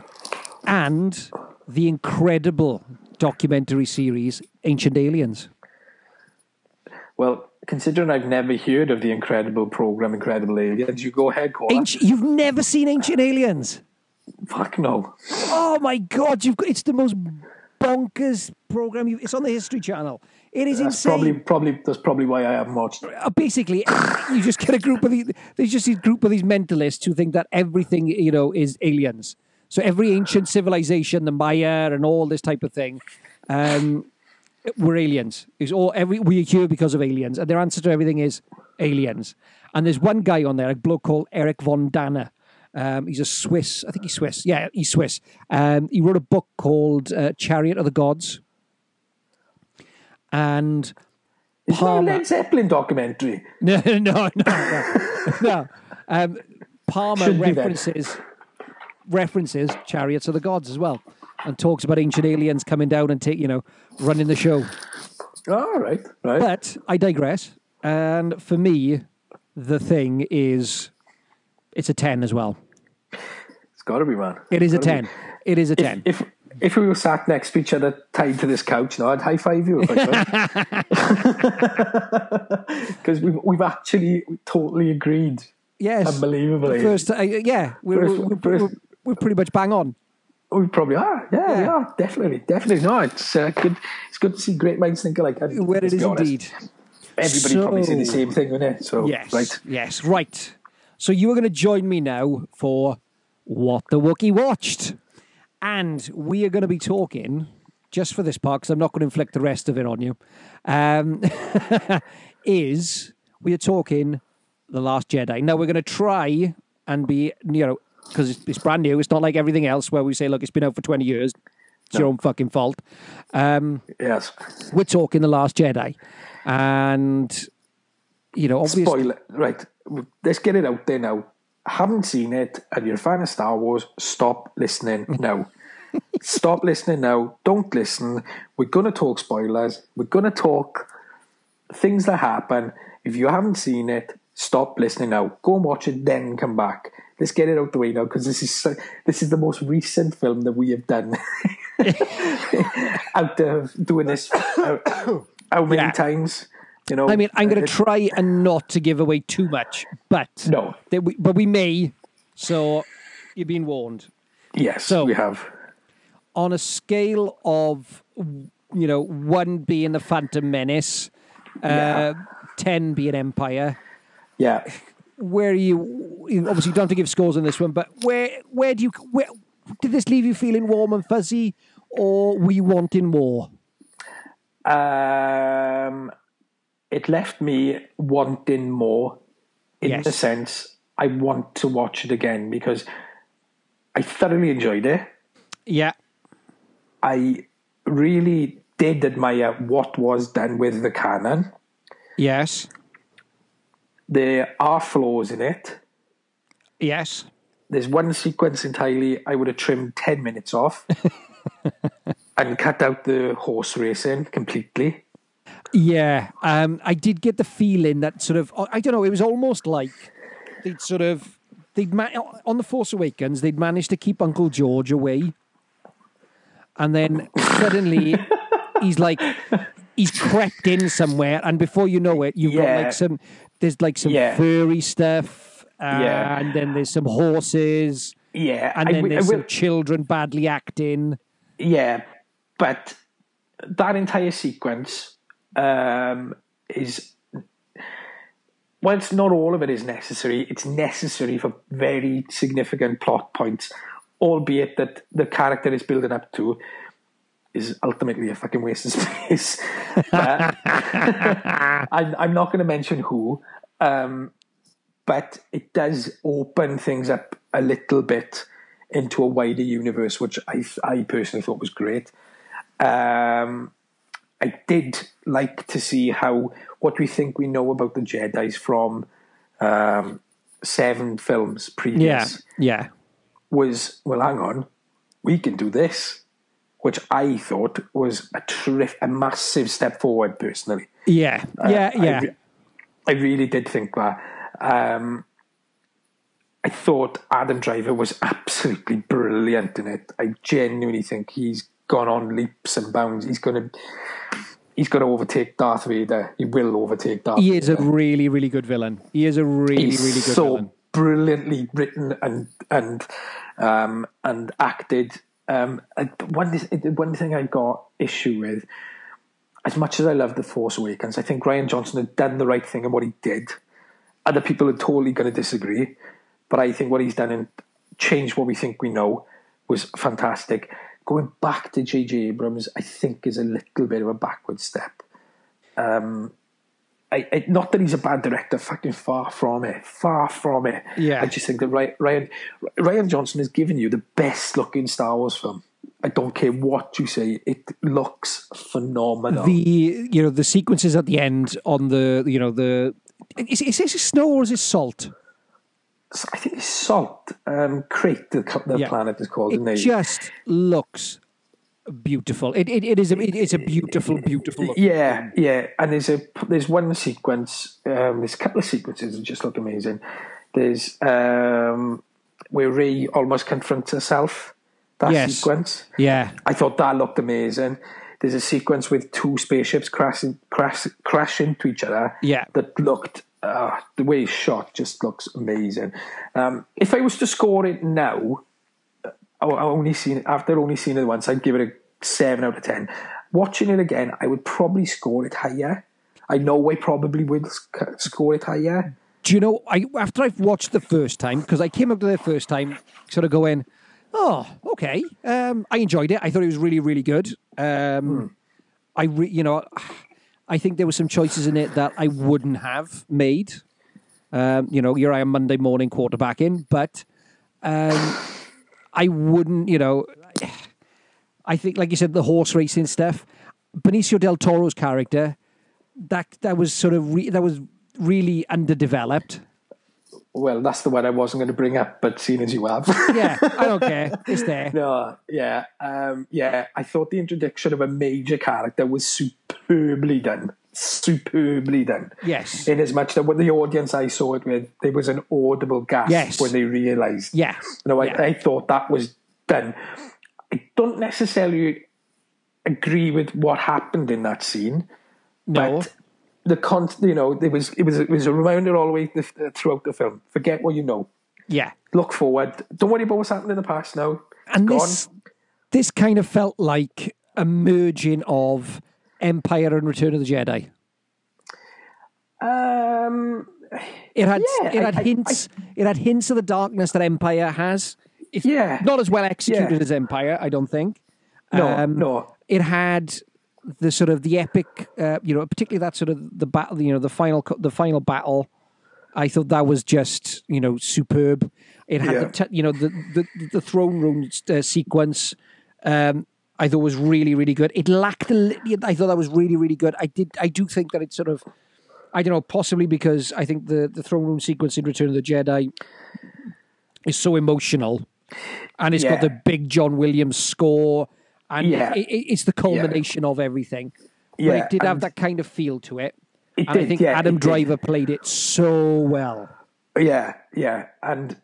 and the incredible documentary series Ancient Aliens. Well, considering I've never heard of the incredible program, Incredible Aliens, you go ahead, Cora. Ancient, you've never seen Ancient Aliens? Fuck no. Oh my god! You've got, it's the most bonkers program. You've, it's on the History Channel. It is That's insane. probably probably that's probably why I haven't watched. uh, basically you just get a group of these there's just a group of these mentalists who think that everything you know is aliens so every ancient civilization the maya and all this type of thing um were aliens it's all every we're here because of aliens and their answer to everything is aliens and there's one guy on there a bloke called eric von danner um, he's a Swiss, I think he's Swiss. Yeah, he's Swiss. Um, he wrote a book called uh, Chariot of the Gods. And Is that a Led Zeppelin documentary? no, no, no, no. no. Um, Palmer references references Chariots of the Gods as well, and talks about ancient aliens coming down and take you know running the show. All right, right. But I digress. And for me, the thing is, it's a ten as well. it's got to be, man. It is a Gotta be. ten. It is a ten. If if we were sat next to each other, tied to this couch, no, I'd high five you if I could. Because we've we've actually totally agreed. yes, Unbelievably, First, uh, yeah, we're, we're, we're, we're pretty much bang on. We probably are. Yeah, we are definitely, definitely. No, it's uh, good. It's good to see great minds think alike. And Where it is indeed. Everybody probably say the same thing, wouldn't it? So Yes. right. Yes. Right. So you are going to join me now for what the Wookiee watched, and we are going to be talking just for this part because I'm not going to inflict the rest of it on you. Um, is we are talking the Last Jedi. Now we're going to try and be you know because it's, it's brand new. It's not like everything else where we say, look, it's been out for 20 years. It's your own fucking fault. Um, Yes. we're talking the Last Jedi, and you know, obviously, Spoiler. Right. Let's get it out there now. Haven't seen it, and you're a fan of Star Wars. Stop listening now. Stop listening now. Don't listen. We're going to talk spoilers. We're going to talk things that happen. If you haven't seen it, stop listening now. Go and watch it, then come back. Let's get it out the way now because this is so- this is the most recent film that we have done. out of doing this, how, how many Yeah. times? You know. I mean, I'm going to try and not to give away too much, but No. we, but we may. So you've been warned. Yes, So- we have. On a scale of, you know, one being the Phantom Menace, uh, Yeah. ten being Empire. Yeah. Where are you? Obviously, you don't have to give scores on this one, but where where do you where did this leave you feeling warm and fuzzy, or were you wanting more? Um, it left me wanting more in Yes. the sense I want to watch it again because I thoroughly enjoyed it. Yeah, I really did admire what was done with the canon. yes, There are flaws in it. yes. There's one sequence entirely I would have trimmed 10 minutes off and cut out the horse racing completely. Yeah, um, I did get the feeling that sort of I don't know. It was almost like they'd sort of they'd ma- on the Force Awakens they'd managed to keep Uncle George away, and then suddenly he's like he's crept in somewhere, and before you know it, you've got like some there's like some Yeah. furry stuff, uh, Yeah. and then there's some horses, Yeah, and then there's some children badly acting. Yeah, but that entire sequence um, is. Well, it's not all of it is necessary. It's necessary for very significant plot points, albeit that the character is building up to. Is ultimately a fucking waste of space. I'm, I'm not going to mention who, um, but it does open things up a little bit into a wider universe, which I I personally thought was great. Um, I did like to see how what we think we know about the Jedi's from um, seven films previous. Yeah, previous yeah, was well, hang on, we can do this, which I thought was a terrific, a massive step forward personally. yeah, yeah, I yeah. re- I really did think that. Um, I thought Adam Driver was absolutely brilliant in it. I genuinely think he's gone on leaps and bounds. He's gonna he's gonna overtake Darth Vader. He will overtake Darth he is a really, really good villain. He is a really, he's really good so villain. brilliantly written and and um, and acted. Um, one one thing I got issue with, as much as I love the Force Awakens, I think Rian Johnson had done the right thing in what he did. Other people are totally going to disagree, but I think what he's done and changed what we think we know was fantastic. Going back to J.J. Abrams, I think is a little bit of a backward step. Um, I, I, not that he's a bad director, fucking far from it, far from it. Yeah. I just think that Rian, Rian Johnson has given you the best looking Star Wars film. I don't care what you say; it looks phenomenal. The you know the sequences at the end on the you know the is, is this snow or is it salt? I think it's Salt um, Crait, the, the Yeah. planet is called. It it? just looks beautiful. It it, it is a, it is a beautiful beautiful. Look. Yeah, yeah, and there's a there's one sequence. Um, there's a couple of sequences that just look amazing. There's um, where Rey almost confronts herself. That Yes. sequence. Yeah, I thought that looked amazing. There's a sequence with two spaceships crashing crash, crash into each other. Yeah. that looked uh, the way it's shot just looks amazing. Um, if I was to score it now, I, only seen after only seeing it once. I'd give it a seven out of ten. Watching it again, I would probably score it higher. I know I probably would score it higher. Do you know? I after I've watched the first time because I came up to the first time, sort of going, "Oh, okay." Um, I enjoyed it. I thought it was really, really good. Um, I, re, you know, I think there were some choices in it that I wouldn't have made. Um, you know, here I am Monday morning quarterbacking, but um, I wouldn't. You know, I think, like you said, the horse racing stuff. Benicio del Toro's character, that that was sort of re, that was really underdeveloped. Well, that's the one I wasn't going to bring up, but seeing as you have. Yeah, I don't care. It's there. No, yeah, um, yeah. I thought the introduction of a major character was superbly done, superbly done. Yes. In as much that when the audience I saw it with, there was an audible gasp Yes. when they realised. Yeah. No, I, Yeah. I thought that was done. I don't necessarily agree with what happened in that scene, No. but the con, you know, it was it was it was a reminder all the way th- throughout the film. Forget what you know. Yeah. Look forward. Don't worry about what's happened in the past now. And Gone. this this kind of felt like a merging of Empire and Return of the Jedi. Um, It had Yeah, it I- had I- hints it had hints of the darkness that Empire has. Yeah. Not as well executed Yeah. as Empire, I don't think. no, Um, no. It had the sort of the epic, uh, you know, particularly that sort of the battle, you know, the final the final battle. I thought that was just you know superb. It had Yeah. the te- you know the the, the throne room uh, sequence. Um, I thought was really really good. It lacked a li- I thought that was really really good. I did I do think that it sort of I don't know possibly because I think the the throne room sequence in Return of the Jedi is so emotional, and it's got the big John Williams score, and Yeah. it, it, it's the culmination of everything. but Yeah, it did have that kind of feel to it. It and I think yeah, Adam it did. Driver played it so well. Yeah, yeah, and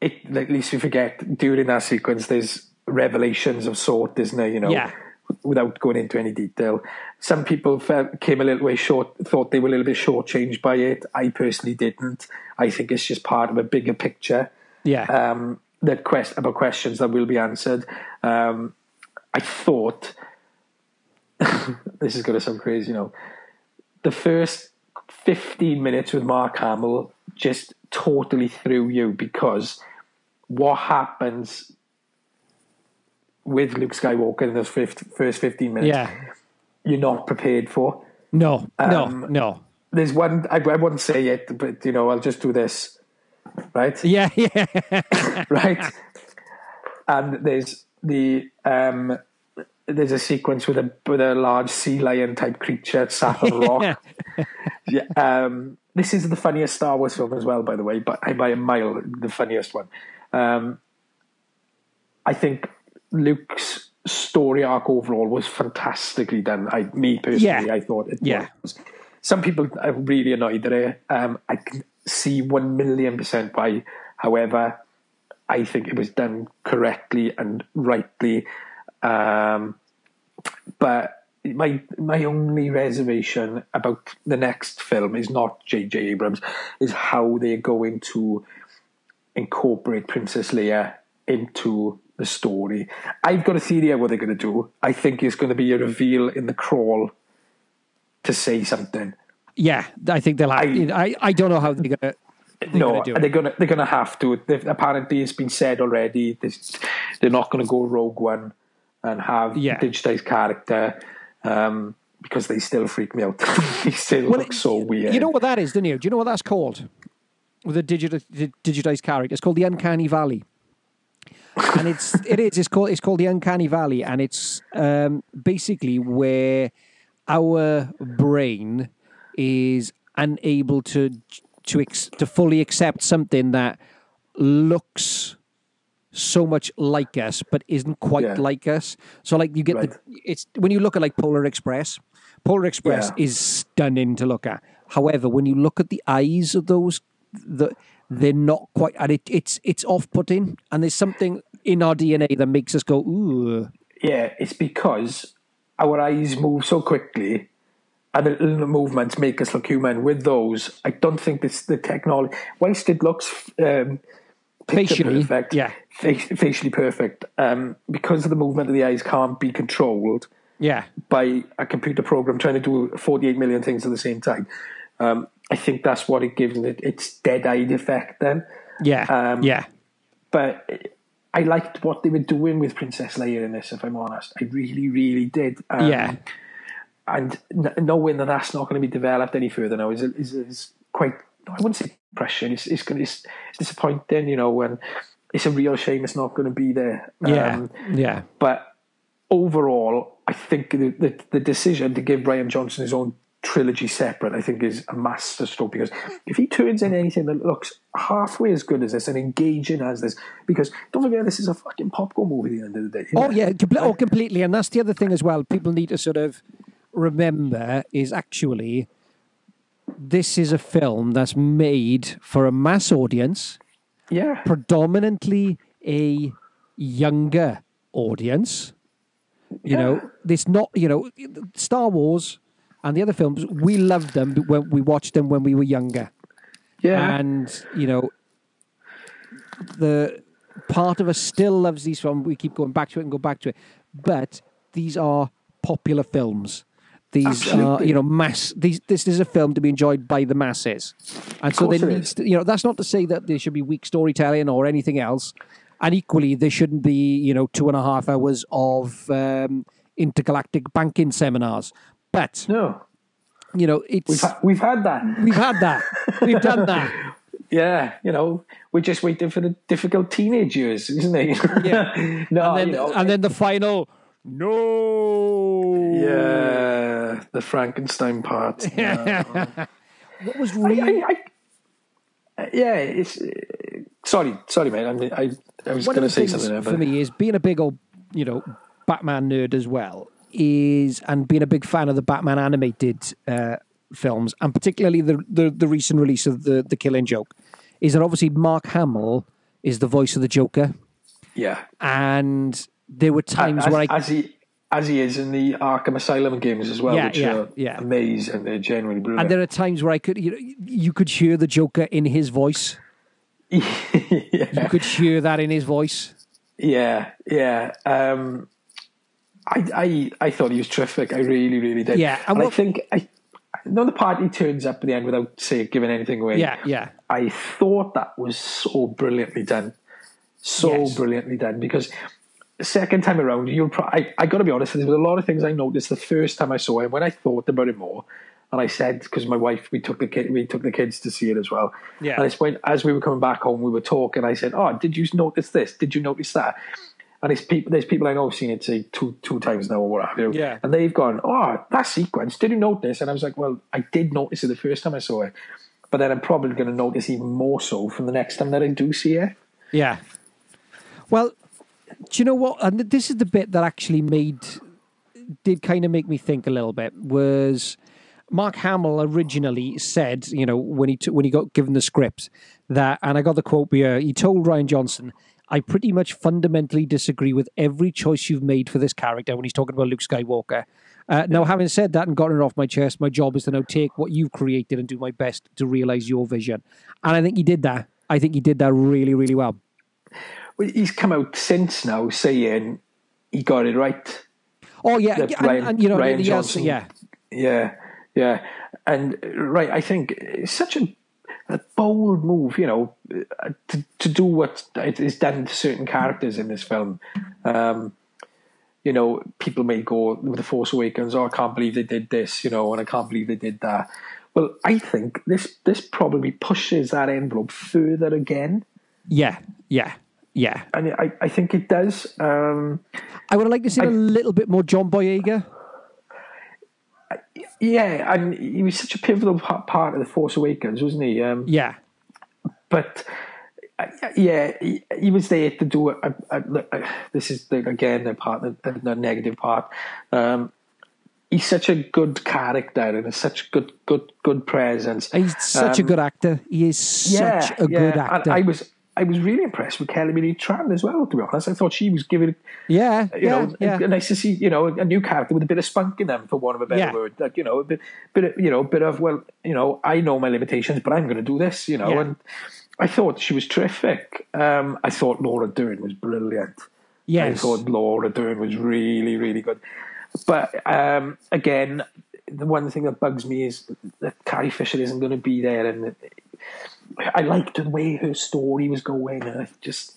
it at least we forget during that sequence. There's revelations of sort, isn't there? You know, Yeah. without going into any detail. Some people felt, came a little way short, thought they were a little bit shortchanged by it. I personally didn't. I think it's just part of a bigger picture. Yeah. um, that quest about questions that will be answered. Um, I thought this is going to sound crazy, you know. The first fifteen minutes with Mark Hamill just totally threw you because what happens with Luke Skywalker in those first, first 15 minutes, Yeah. you're not prepared for. No, no, Um, no. There's one, I, I wouldn't say it, but, you know, I'll just do this, right? Yeah, yeah. right? And there's the um, there's a sequence with a with a large sea lion type creature sat on a rock. yeah, um, this is the funniest Star Wars film as well, by the way, but by a mile the funniest one. Um, I think Luke's story arc overall was fantastically done. I, me personally, Yeah. I thought it Yeah. was. Some people are really annoyed at it. Um, I see one million percent why. However, I think it was done correctly and rightly. Um, but my my only reservation about the next film is not J.J. Abrams, is how they're going to incorporate Princess Leia into the story. I've got a theory of what they're going to do. I think it's going to be a reveal in the crawl to say something. Yeah, I think they'll have. I- I, I, don't know how they're gonna. They're no, gonna do it. they're gonna they're gonna have to. They've, apparently, it's been said already. This, they're not going to go Rogue One and have Yeah. digitized character um, because they still freak me out. they still Well, look so weird. You know what that is, don't you? Do you know what that's called? With a digital, digitized character, it's called the Uncanny Valley, and it's it is it's called it's called the Uncanny Valley, and it's um, basically where our brain is unable to to ex- to fully accept something that looks so much like us but isn't quite Yeah. like us. So like you get Right. the it's when you look at like Polar Express, Polar Express Yeah. is stunning to look at. However, when you look at the eyes of those the they're not quite and it, it's it's off putting and there's something in our DNA that makes us go, ooh. Yeah, it's because our eyes move so quickly and the little movements make us look human. With those, I don't think this the technology. Whilst it looks um, Facially, perfect, yeah. fa- facially perfect, um, because of the movement of the eyes can't be controlled Yeah. by a computer program trying to do 48 million things at the same time. Um, I think that's what it gives it its dead-eyed effect then. Yeah. Um, yeah. But I liked what they were doing with Princess Leia in this, if I'm honest. I really, really did. Um, Yeah. And n- knowing that that's not going to be developed any further now is, is, is quite, I wouldn't say depression, it's, it's, gonna, it's disappointing, you know, when it's a real shame it's not going to be there. Yeah. Um, yeah. but overall, I think the, the, the decision to give Brian Johnson his own trilogy separate, I think, is a masterstroke. Because if he turns in anything that looks halfway as good as this and engaging as this, because don't forget, this is a fucking popcorn movie at the end of the day. Oh yeah, comple- oh completely. And that's the other thing as well. People need to sort of remember is actually this is a film that's made for a mass audience, yeah, predominantly a younger audience. You know, it's not. You know, Star Wars and the other films. We loved them when we watched them when we were younger yeah, and you know the part of us still loves these films we keep going back to it and go back to it but these are popular films these are you know mass these this is a film to be enjoyed by the masses. And so there needs to, you know that's not to say that there should be weak storytelling or anything else. And equally there shouldn't be you know two and a half hours of um, intergalactic banking seminars. But no, you know it's we've ha- we've had that. we've had that. We've done that. Yeah, you know, we're just waiting for the difficult teenage years, isn't it? Yeah. no, and then you know, and then the final no yeah, the Frankenstein part. No. what was I, really I, I, yeah, it's. Sorry, sorry, mate. I, mean, I, I was going to say something there, for me is being a big old you know batman nerd as well is and being a big fan of the batman animated uh, films and particularly the, the the recent release of the the killing joke is that obviously mark hamill is the voice of the joker yeah, and there were times as, where i as he as he is in the Arkham Asylum games as well, Yeah, which yeah, are yeah. amazing. They're genuinely brilliant. and there are times where i could you know you could hear the joker in his voice yeah, you could hear that in his voice yeah, yeah. Um, I, I, I thought he was terrific. I really, really did. Yeah, and and, I think I. Know the part he turns up at the end without say giving anything away. yeah yeah I thought that was so brilliantly done. So Yes. brilliantly done because second time around, you'll. Pro- I, I got to be honest. There was a lot of things I noticed the first time I saw it. When I thought about it more, and I said because my wife, we took the kid, we took the kids to see it as well. Yeah. And it's when as we were coming back home, we were talking. I said, "Oh, did you notice this? Did you notice that?" And it's people. There's people I know have seen it say two two times now or what have you. Yeah. And they've gone, "Oh, that sequence. Did you notice?" And I was like, "Well, I did notice it the first time I saw it." But then I'm probably going to notice even more so from the next time that I do see it. Yeah. Well, do you know what? And this is the bit that actually made did kind of make me think a little bit was Mark Hamill originally said, you know, when he t- when he got given the script that, and I got the quote here. He told Rian Johnson, "I pretty much fundamentally disagree with every choice you've made for this character." When he's talking about Luke Skywalker. Uh, now, having said that and gotten it off my chest, my job is to now take what you've created and do my best to realize your vision. And I think he did that. I think he did that really, really well. Well, he's come out since now saying he got it right. Oh yeah, Rian- and, you know, Rian Johnson- yeah, Yeah, yeah, and right. I think it's such a, a bold move, you know, uh, to, to do what it is done to certain characters in this film. Um, you know, people may go with the Force Awakens. Oh, I can't believe they did this, you know, and I can't believe they did that. Well, I think this this probably pushes that envelope further again, yeah, yeah, yeah. and I, I think it does. Um, I would have liked to see a little bit more John Boyega. yeah, and he was such a pivotal part of the Force Awakens, wasn't he? Um, Yeah, but uh, yeah, he, he was there to do a, a, a, this is the, again the part, the, the negative part. Um, he's such a good character and a such good, good, good presence. he's such a good actor. He is such a good and actor. I was, I was really impressed with Kelly Marie Tran as well. To be honest, I thought she was giving, yeah, you yeah, know, yeah. nice to see, you know, a new character with a bit of spunk in them, for want of a better Yeah. word. Like, you know, a bit, bit of, you know, bit of, well, you know, I know my limitations, but I'm going to do this, you know, and I thought she was terrific. Um, I thought Laura Dern was brilliant. Yes, I thought Laura Dern was really, really good. But um, again, the one thing that bugs me is that Carrie Fisher isn't going to be there, and I liked the way her story was going, and I just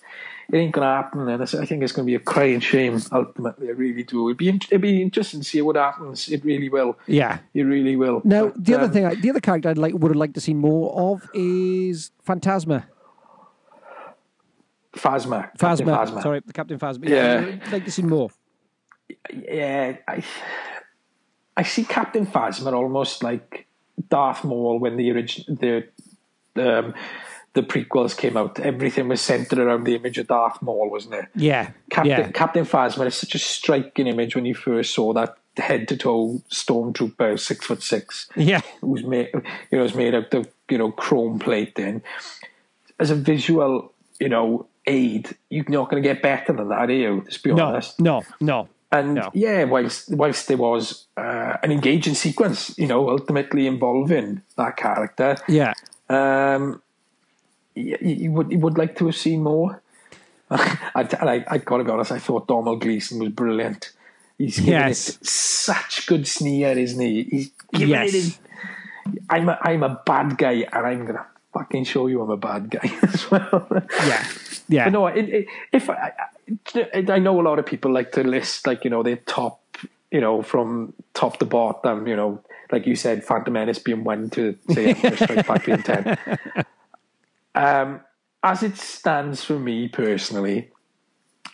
it ain't to happen. And I think it's to be a crying shame. Ultimately, I really do. It'd be it'd be interesting to see what happens. It really will. yeah. It really will. Now, But, the other um, thing, I, the other character I'd like would have liked to see more of is Phantasma. Phasma, Phasma. Phasma. Sorry, the Captain Phasma. Yeah. I'd like to see more. yeah, I I see Captain Phasma almost like Darth Maul when the original the um, the prequels came out. Everything was centered around the image of Darth Maul, wasn't it? Yeah, Captain yeah, Captain Phasma is such a striking image when you first saw that head to toe stormtrooper, six foot six, yeah, who's made you know was made out of you know chrome plating. As a visual, you know, aid, you're not going to get better than that, are you? Let's be no, honest. no, no. And No. yeah, whilst whilst there was uh, an engaging sequence, you know, ultimately involving that character, Yeah, um, you, you would you would like to have seen more. I, I, I got to be honest, I thought Domhnall Gleeson was brilliant. He's giving Yes. it such good sneer, isn't he? He's giving Yes. it. His, I'm a, I'm a bad guy, and I'm gonna fucking show you I'm a bad guy as well. yeah, yeah. But no, it, it, if I, I, I know a lot of people like to list like you know their top, you know, from top to bottom, you know, like you said, Phantom Menace being one to say Empire Strikes Back being ten. Um, as it stands for me personally,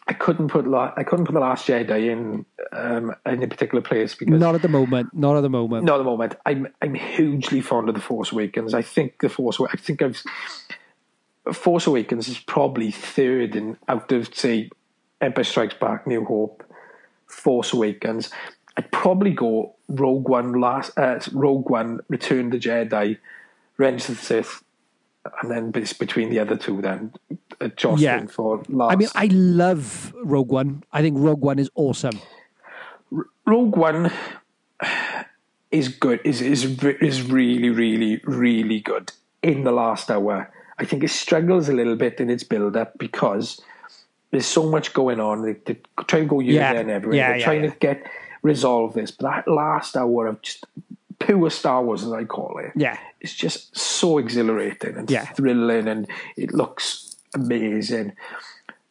I couldn't put la- I couldn't put the Last Jedi in um, in a particular place because Not at the moment. Not at the moment. not at the moment. I'm I'm hugely fond of the Force Awakens. I think the Force. I think I've Force Awakens is probably third in out of say Empire Strikes Back, New Hope, Force Awakens. I'd probably go Rogue One, last uh, Rogue One, Return of the Jedi, Revenge of the Sith, and then it's between the other two. Then uh, jostling Yeah. for last. I mean, I love Rogue One. I think Rogue One is awesome. Rogue One is good. Is is is really really really good in the last hour. I think it struggles a little bit in its build up because there's so much going on. They, they try to go here, Yeah. and everywhere. Yeah, They're yeah, trying yeah. to get resolve this, but that last hour of just pure Star Wars, as I call it, Yeah. it's just so exhilarating and Yeah. thrilling, and it looks amazing.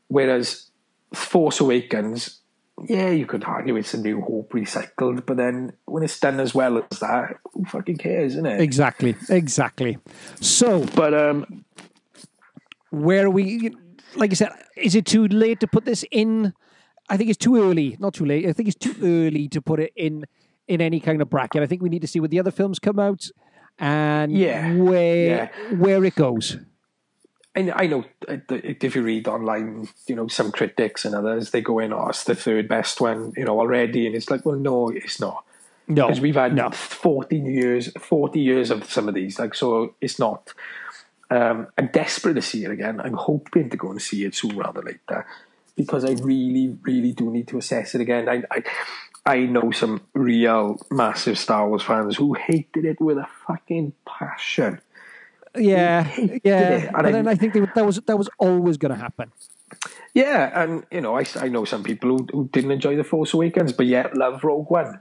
Whereas Force Awakens, yeah, you could argue it's a New Hope recycled, but then when it's done as well as that, who fucking cares, isn't it? Exactly, exactly. So, But um, where are we? Like I said, is it too late to put this in? I think it's too early. Not too late. I think it's too early to put it in in any kind of bracket. I think we need to see what the other films come out and Yeah, where yeah. where it goes. And I know uh, if you read online, you know, some critics and others, they go in, oh, it's the third best one, you know, already. And it's like, well, no, it's not. No, Because we've had no. 14 years, 40 years of some of these. Like, so it's not. Um, I'm desperate to see it again. I'm hoping to go and see it sooner rather than later because I really, really do need to assess it again. I, I, I know some real massive Star Wars fans who hated it with a fucking passion. Yeah, yeah. and But I- then I think they, that was that was always going to happen. Yeah, and you know, I, I know some people who, who didn't enjoy the Force Awakens, but yet love Rogue One.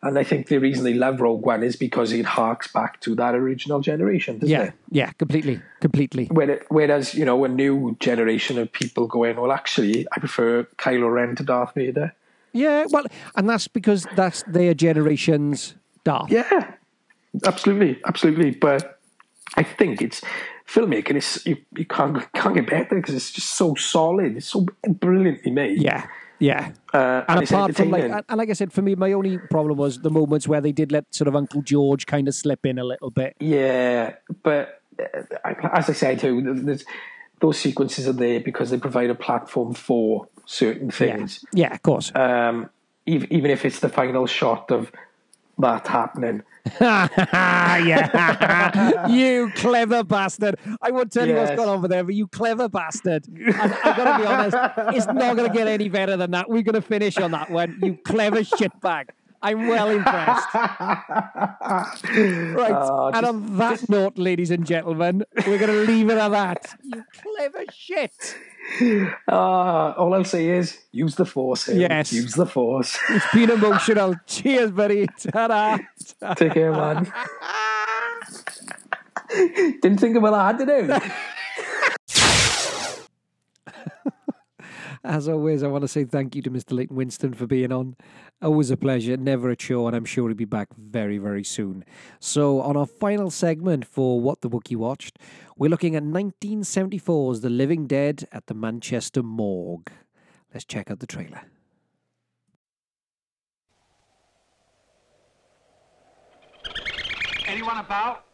And I think the reason they love Rogue One is because it harks back to that original generation, doesn't Yeah, it? yeah, completely, completely. Where- Whereas, you know, a new generation of people going, well, actually, I prefer Kylo Ren to Darth Vader. Yeah, well, and that's because that's their generation's Darth. Yeah, absolutely, absolutely. But I think it's filmmaking. It's you, you can't can't get better because it's just so solid. It's so brilliantly made. yeah, yeah. uh, And it's apart from like, and and like I said, for me, my only problem was the moments where they did let sort of Uncle George kind of slip in a little bit. Yeah, but uh, as I said too, those sequences are there because they provide a platform for certain things. yeah, of course. Um, even, even if it's the final shot of that happening. yeah, you clever bastard! I won't tell you what's Yes. going on over there, but you clever bastard! And I gotta be honest, it's not gonna get any better than that. We're gonna finish on that one. You clever shitbag! I'm well impressed. right, Oh, and on that note, ladies and gentlemen, we're gonna leave it at that. You clever shit! Uh, all I'll say is use the force. Hale. Yes. use the force. It's been emotional. Cheers, buddy. Ta-da. Take care, man. Didn't think about that, did I? As always, I want to say thank you to Mr. Leighton Winston for being on. Always a pleasure, never a chore, and I'm sure he'll be back very, very soon. So, on our final segment for What the Wookiee Watched, we're looking at 1974's The Living Dead at the Manchester Morgue. Let's check out the trailer. Anyone about?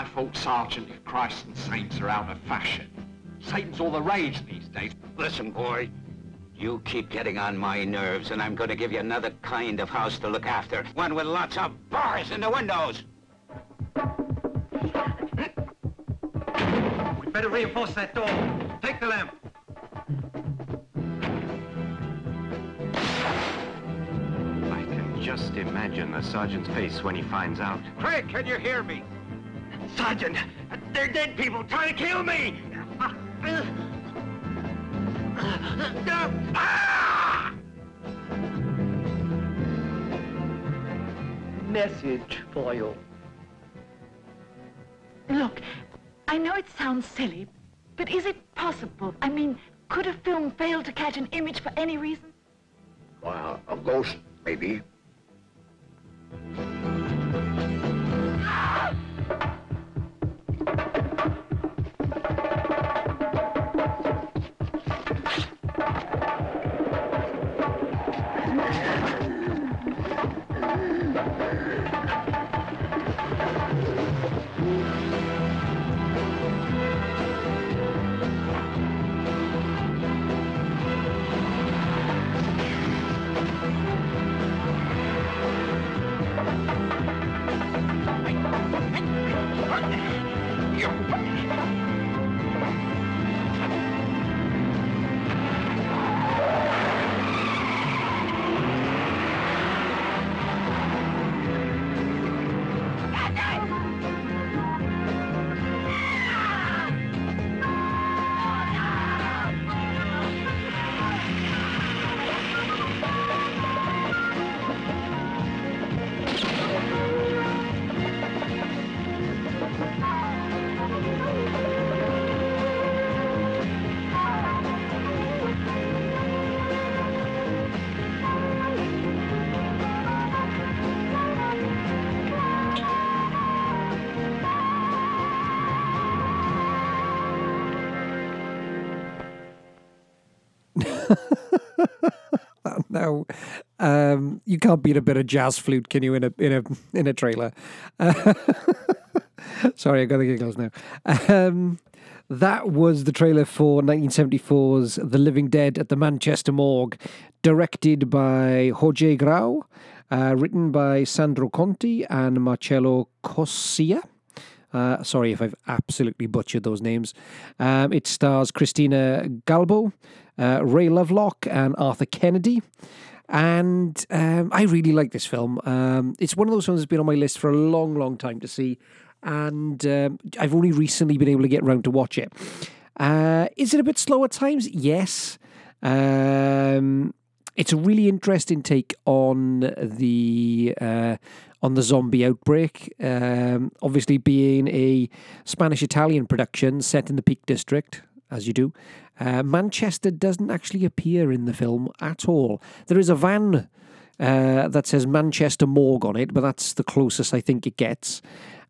My fault, Sergeant, if Christ and saints are out of fashion. Satan's all the rage these days. Listen, boy. You keep getting on my nerves, and I'm going to give you another kind of house to look after. One with lots of bars in the windows. We better reinforce that door. Take the lamp. I can just imagine the sergeant's face when he finds out. Craig, can you hear me? Sergeant, they're dead people trying to kill me! Ah! Message for you. Look, I know it sounds silly, but is it possible? I mean, could a film fail to catch an image for any reason? Well, a ghost, maybe. Now, um, you can't beat a bit of jazz flute, can you? In a in a in a trailer. Uh, sorry, I got the giggles now. Um, that was the trailer for 1974's The Living Dead at the Manchester Morgue, directed by Jorge Grau, uh, written by Sandro Conti and Marcello Cossia. Uh, sorry if I've absolutely butchered those names. Um, it stars Cristina Galbo, uh, Ray Lovelock, and Arthur Kennedy. And um, I really like this film. Um, it's one of those films that's been on my list for a long, long time to see. And um, I've only recently been able to get around to watch it. Uh, is it a bit slow at times? Yes. Um, it's a really interesting take on the uh, on the zombie outbreak. Um, obviously, being a Spanish Italian production set in the Peak District, as you do, uh, Manchester doesn't actually appear in the film at all. There is a van uh, that says Manchester Morgue on it, but that's the closest I think it gets.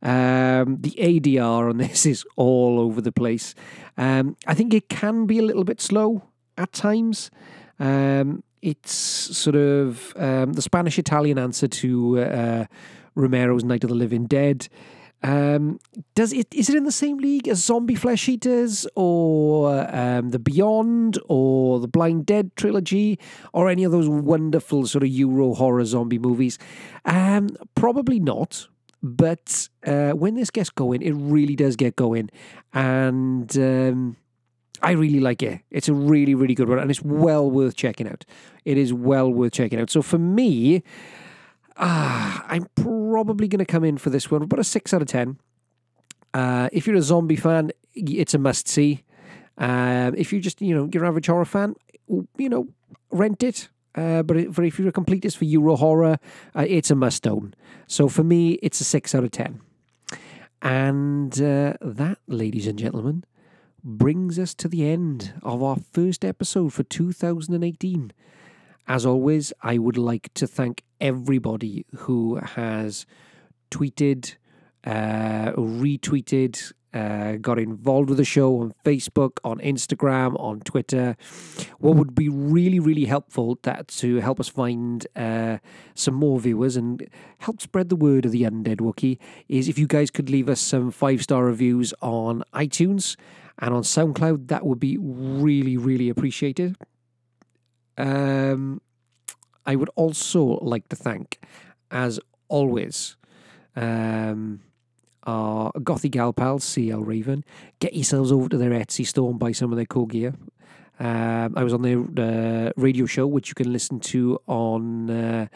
Um, the ADR on this is all over the place. Um, I think it can be a little bit slow at times. Um, it's sort of um, the Spanish Italian answer to uh, Romero's Night of the Living Dead. Um, does it is it in the same league as Zombie Flesh Eaters or um, the Beyond or the Blind Dead trilogy or any of those wonderful sort of Euro horror zombie movies? Um, probably not. But uh, when this gets going, it really does get going, and um, I really like it. It's a really, really good one, and it's well worth checking out. It is well worth checking out. So for me, ah, I'm probably going to come in for this one, about a six out of ten. Uh, if you're a zombie fan, it's a must see. Um, if you're just, you know, your average horror fan, you know, rent it. Uh, but for if you're a completist for Euro horror, uh, it's a must own. So for me, it's a six out of ten. And uh, that, ladies and gentlemen, brings us to the end of our first episode for 2018. As always, I would like to thank everybody who has tweeted, uh, retweeted, uh, got involved with the show on Facebook, on Instagram, on Twitter. What would be really, really helpful that to help us find uh, some more viewers and help spread the word of the Undead Wookie is if you guys could leave us some five star reviews on iTunes and on SoundCloud. That would be really, really appreciated. Um, I would also like to thank, as always, um, our Gothy Gal pals, CL Raven. Get yourselves over to their Etsy store and buy some of their cool gear. Um, I was on their uh, radio show, which you can listen to on uh,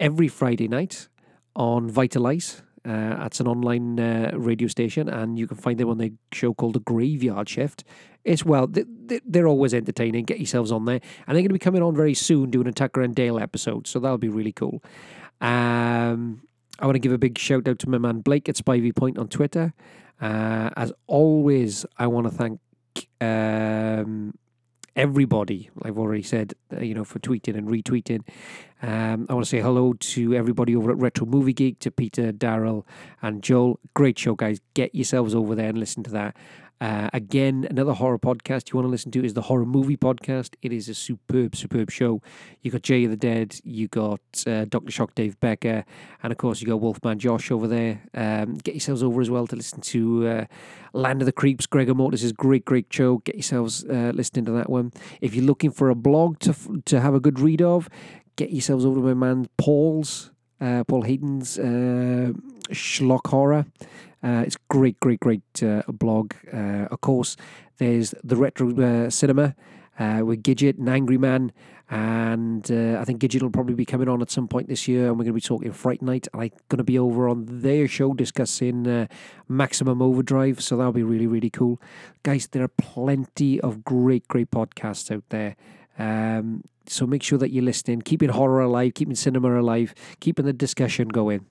every Friday night on Vitalize. Uh, that's an online uh, radio station, and you can find them on their show called The Graveyard Shift. It's well, they, they're always entertaining. Get yourselves on there, and they're going to be coming on very soon doing a Tucker and Dale episode, so that'll be really cool. Um, I want to give a big shout out to my man Blake at Spivey Point on Twitter. Uh, as always, I want to thank um, everybody. I've already said, uh, you know, for tweeting and retweeting. Um, I want to say hello to everybody over at Retro Movie Geek, to Peter, Daryl, and Joel. Great show, guys. Get yourselves over there and listen to that. Uh, again, another horror podcast you want to listen to is the Horror Movie Podcast. It is a superb, superb show. You got Jay of the Dead, you got uh, Doctor Shock, Dave Becker, and of course you got Wolfman Josh over there. Um, get yourselves over as well to listen to uh, Land of the Creeps. Gregor Mortis' great, great show. Get yourselves uh, listening to that one. If you're looking for a blog to to have a good read of, get yourselves over to my man Paul's. Uh, Paul Hayden's uh, Schlock Horror. Uh, it's great, great, great uh, blog. Uh, of course, there's the Retro uh, Cinema uh, with Gidget and Angry Man. And uh, I think Gidget will probably be coming on at some point this year. And we're going to be talking Fright Night. And I'm going to be over on their show discussing Maximum Overdrive. So that'll be really, really cool. Guys, there are plenty of great, great podcasts out there. Um, so make sure that you're listening, keeping horror alive, keeping cinema alive, keeping the discussion going.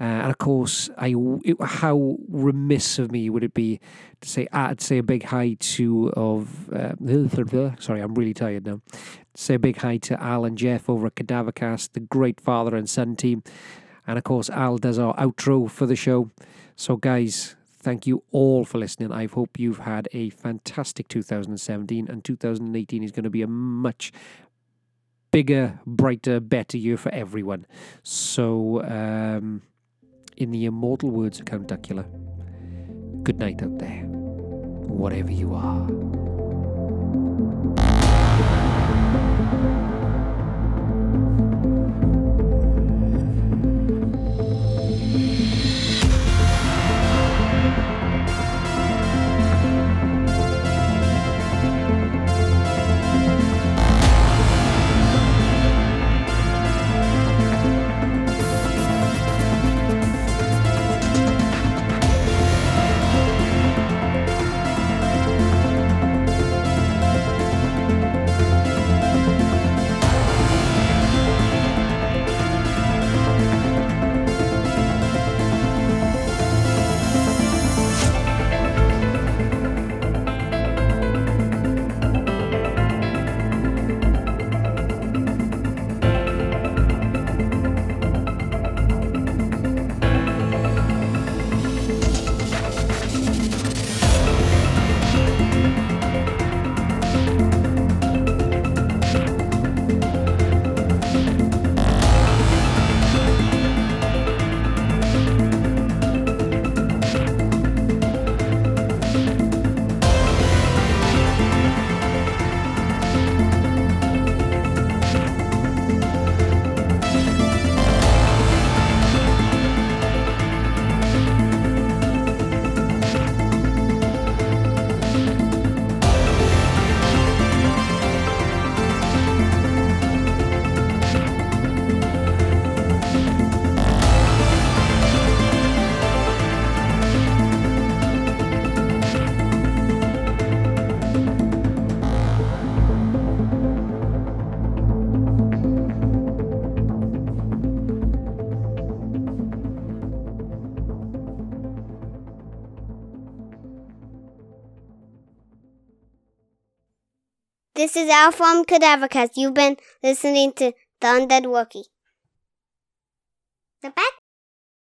Uh, and of course, I it, how remiss of me would it be to say I'd say a big hi to of uh, sorry, I'm really tired now. Say a big hi to Al and Jeff over at Cadavercast, the great father and son team, and of course Al does our outro for the show. So guys, thank you all for listening. I hope you've had a fantastic 2017, and 2018 is going to be a much bigger, brighter, better year for everyone. So. Um, in the immortal words of Count Duckula, good night out there, whatever you are. Is Al from Cadavercast. You've been listening to The Undead Wookie. The back